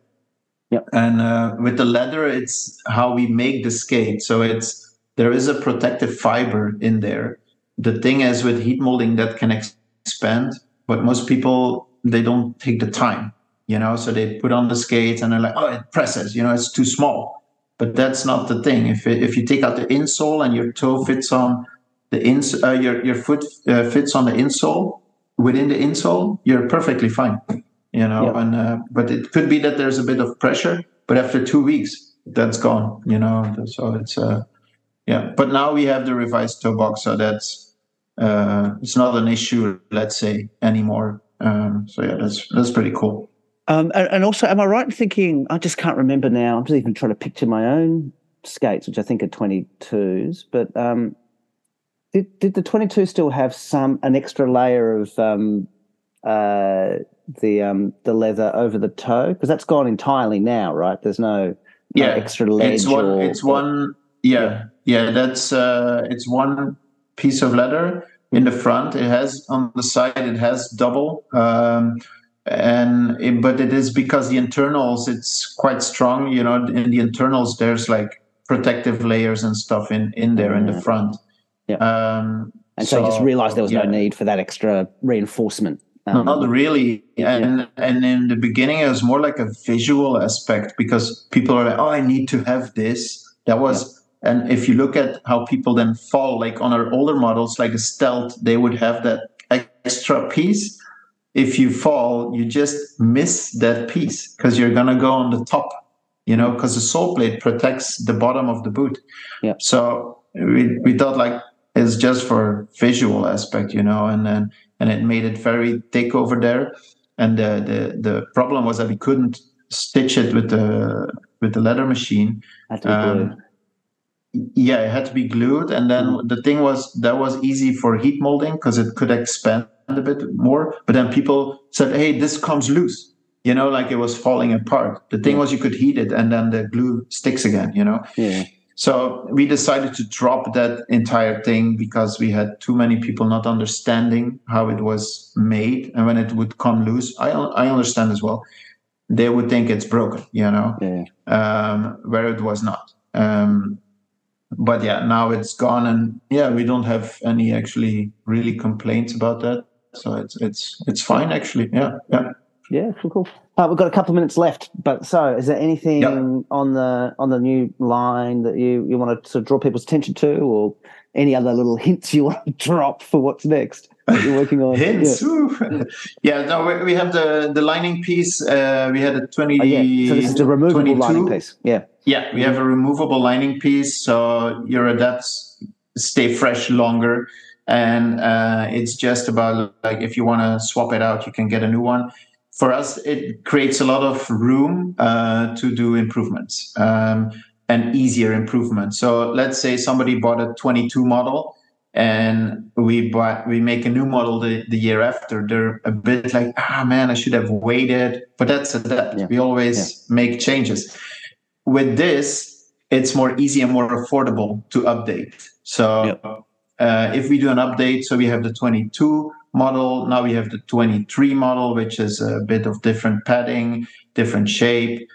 Yeah. And uh, with the leather, it's how we make the skate. So it's there is a protective fiber in there. The thing is with heat molding that can ex- expand, but most people they don't take the time, you know. So they put on the skates and they're like, oh, it presses, you know, it's too small. But that's not the thing. If it, if you take out the insole and your toe fits on the ins uh, your your foot uh, fits on the insole within the insole you're perfectly fine you know yeah. and uh, but it could be that there's a bit of pressure but after two weeks that's gone you know so it's uh yeah. But now we have the revised toe box so that's uh it's not an issue let's say anymore. Um so yeah that's that's pretty cool. Um and, and also am i right in thinking i just can't remember now i'm just even trying to picture my own skates which i think are 22s but um did did the 22 still have some an extra layer of um, uh, the um, the leather over the toe? Because that's gone entirely now, right? There's no, yeah extra ledge. It's one. Or, it's one. Yeah, yeah, yeah. That's uh, it's one piece of leather in the front. It has on the side. It has double. Um, and it, but it is because the internals it's quite strong you know in the internals there's like protective layers and stuff in in there in the front yeah. Um, and so, so, you just realized there was yeah. no need for that extra reinforcement. Um, Not really. And yeah. and in the beginning, it was more like a visual aspect because people are like, oh, I need to have this. That was, yeah. and if you look at how people then fall, like on our older models, like a stealth, they would have that extra piece. If you fall, you just miss that piece because you're gonna go on the top, you know, because the sole plate protects the bottom of the boot. Yeah. So we we thought like is just for visual aspect, you know, and then and it made it very thick over there. And the the the problem was that we couldn't stitch it with the with the leather machine. Um, yeah, it had to be glued. And then mm. the thing was that was easy for heat molding because it could expand a bit more. But then people said, "Hey, this comes loose." You know, like it was falling apart. The thing was, you could heat it, and then the glue sticks again. You know. Yeah. So we decided to drop that entire thing because we had too many people not understanding how it was made, and when it would come loose, I I understand as well. They would think it's broken, you know, yeah. um, where it was not. Um, but yeah, now it's gone, and yeah, we don't have any actually really complaints about that. So it's it's it's fine actually. Yeah, yeah. Yeah, cool, cool. Uh, we've got a couple of minutes left, but so is there anything yep. on the on the new line that you you want to sort of draw people's attention to, or any other little hints you (laughs) want to drop for what's next? That you're working on (laughs) hints. Yeah. yeah, no, we, we have the the lining piece. Uh, we had a twenty. Oh, yeah. So this is the removable 22. lining piece. Yeah. Yeah, we have a removable lining piece, so your adapts stay fresh longer and uh, it's just about like if you want to swap it out you can get a new one for us, it creates a lot of room uh, to do improvements um, and easier improvements. So let's say somebody bought a 22 model and we buy, we make a new model the, the year after. They're a bit like, ah, man, I should have waited. But that's that. Yeah. We always yeah. make changes. With this, it's more easy and more affordable to update. So yeah. uh, if we do an update, so we have the 22 model. Now we have the 23 model, which is a bit of different padding, different shape.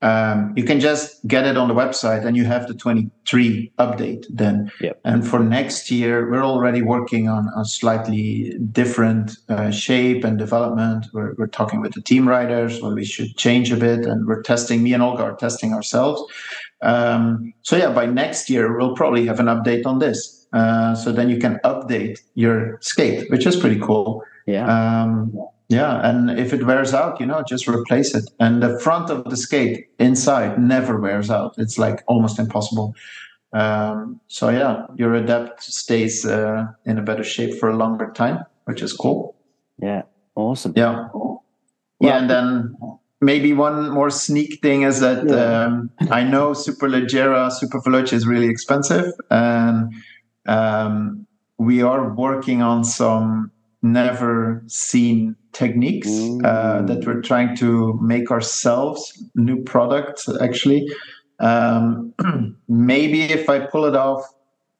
Um, you can just get it on the website and you have the 23 update then. Yep. And for next year, we're already working on a slightly different uh, shape and development. We're, we're talking with the team writers where we should change a bit and we're testing, me and Olga are testing ourselves. Um, so yeah, by next year, we'll probably have an update on this. Uh, so then you can update your skate, which is pretty cool. Yeah. Um, yeah, and if it wears out, you know, just replace it. And the front of the skate inside never wears out. It's like almost impossible. Um, so yeah, your adapt stays uh, in a better shape for a longer time, which is cool. Yeah, awesome. Yeah, well, yeah, and then maybe one more sneak thing is that yeah. um, I know Superleggera Superveloce is really expensive, and um, we are working on some never seen techniques uh, that we're trying to make ourselves new products actually. Um, (clears throat) maybe if i pull it off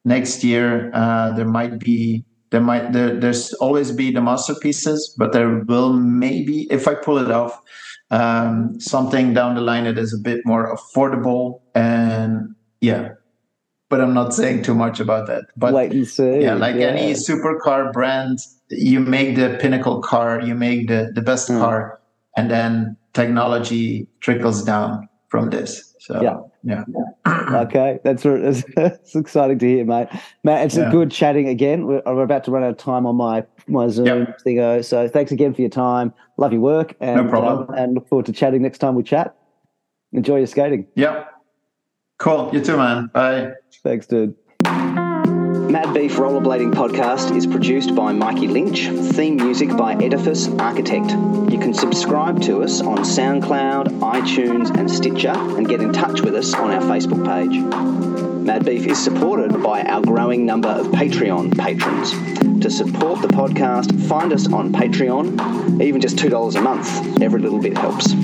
next year uh, there might be there might there, there's always be the masterpieces but there will maybe if i pull it off um, something down the line that is a bit more affordable and yeah but I'm not saying too much about that. But see. Yeah, like yeah. any supercar brand, you make the pinnacle car, you make the, the best mm. car, and then technology trickles down from this. So yeah. Yeah. (clears throat) okay, that's, that's, (laughs) that's exciting to hear, mate. Matt, it's yeah. a good chatting again. We're, we're, about to run out of time on my my Zoom yep. thingo. So thanks again for your time. Love your work, and no problem. Um, and look forward to chatting next time we chat. Enjoy your skating. Yep. Cool. You too, man. Bye. Thanks, dude. Mad Beef Rollerblading Podcast is produced by Mikey Lynch, theme music by Edifice Architect. You can subscribe to us on SoundCloud, iTunes, and Stitcher, and get in touch with us on our Facebook page. Mad Beef is supported by our growing number of Patreon patrons. To support the podcast, find us on Patreon, even just $2 a month. Every little bit helps.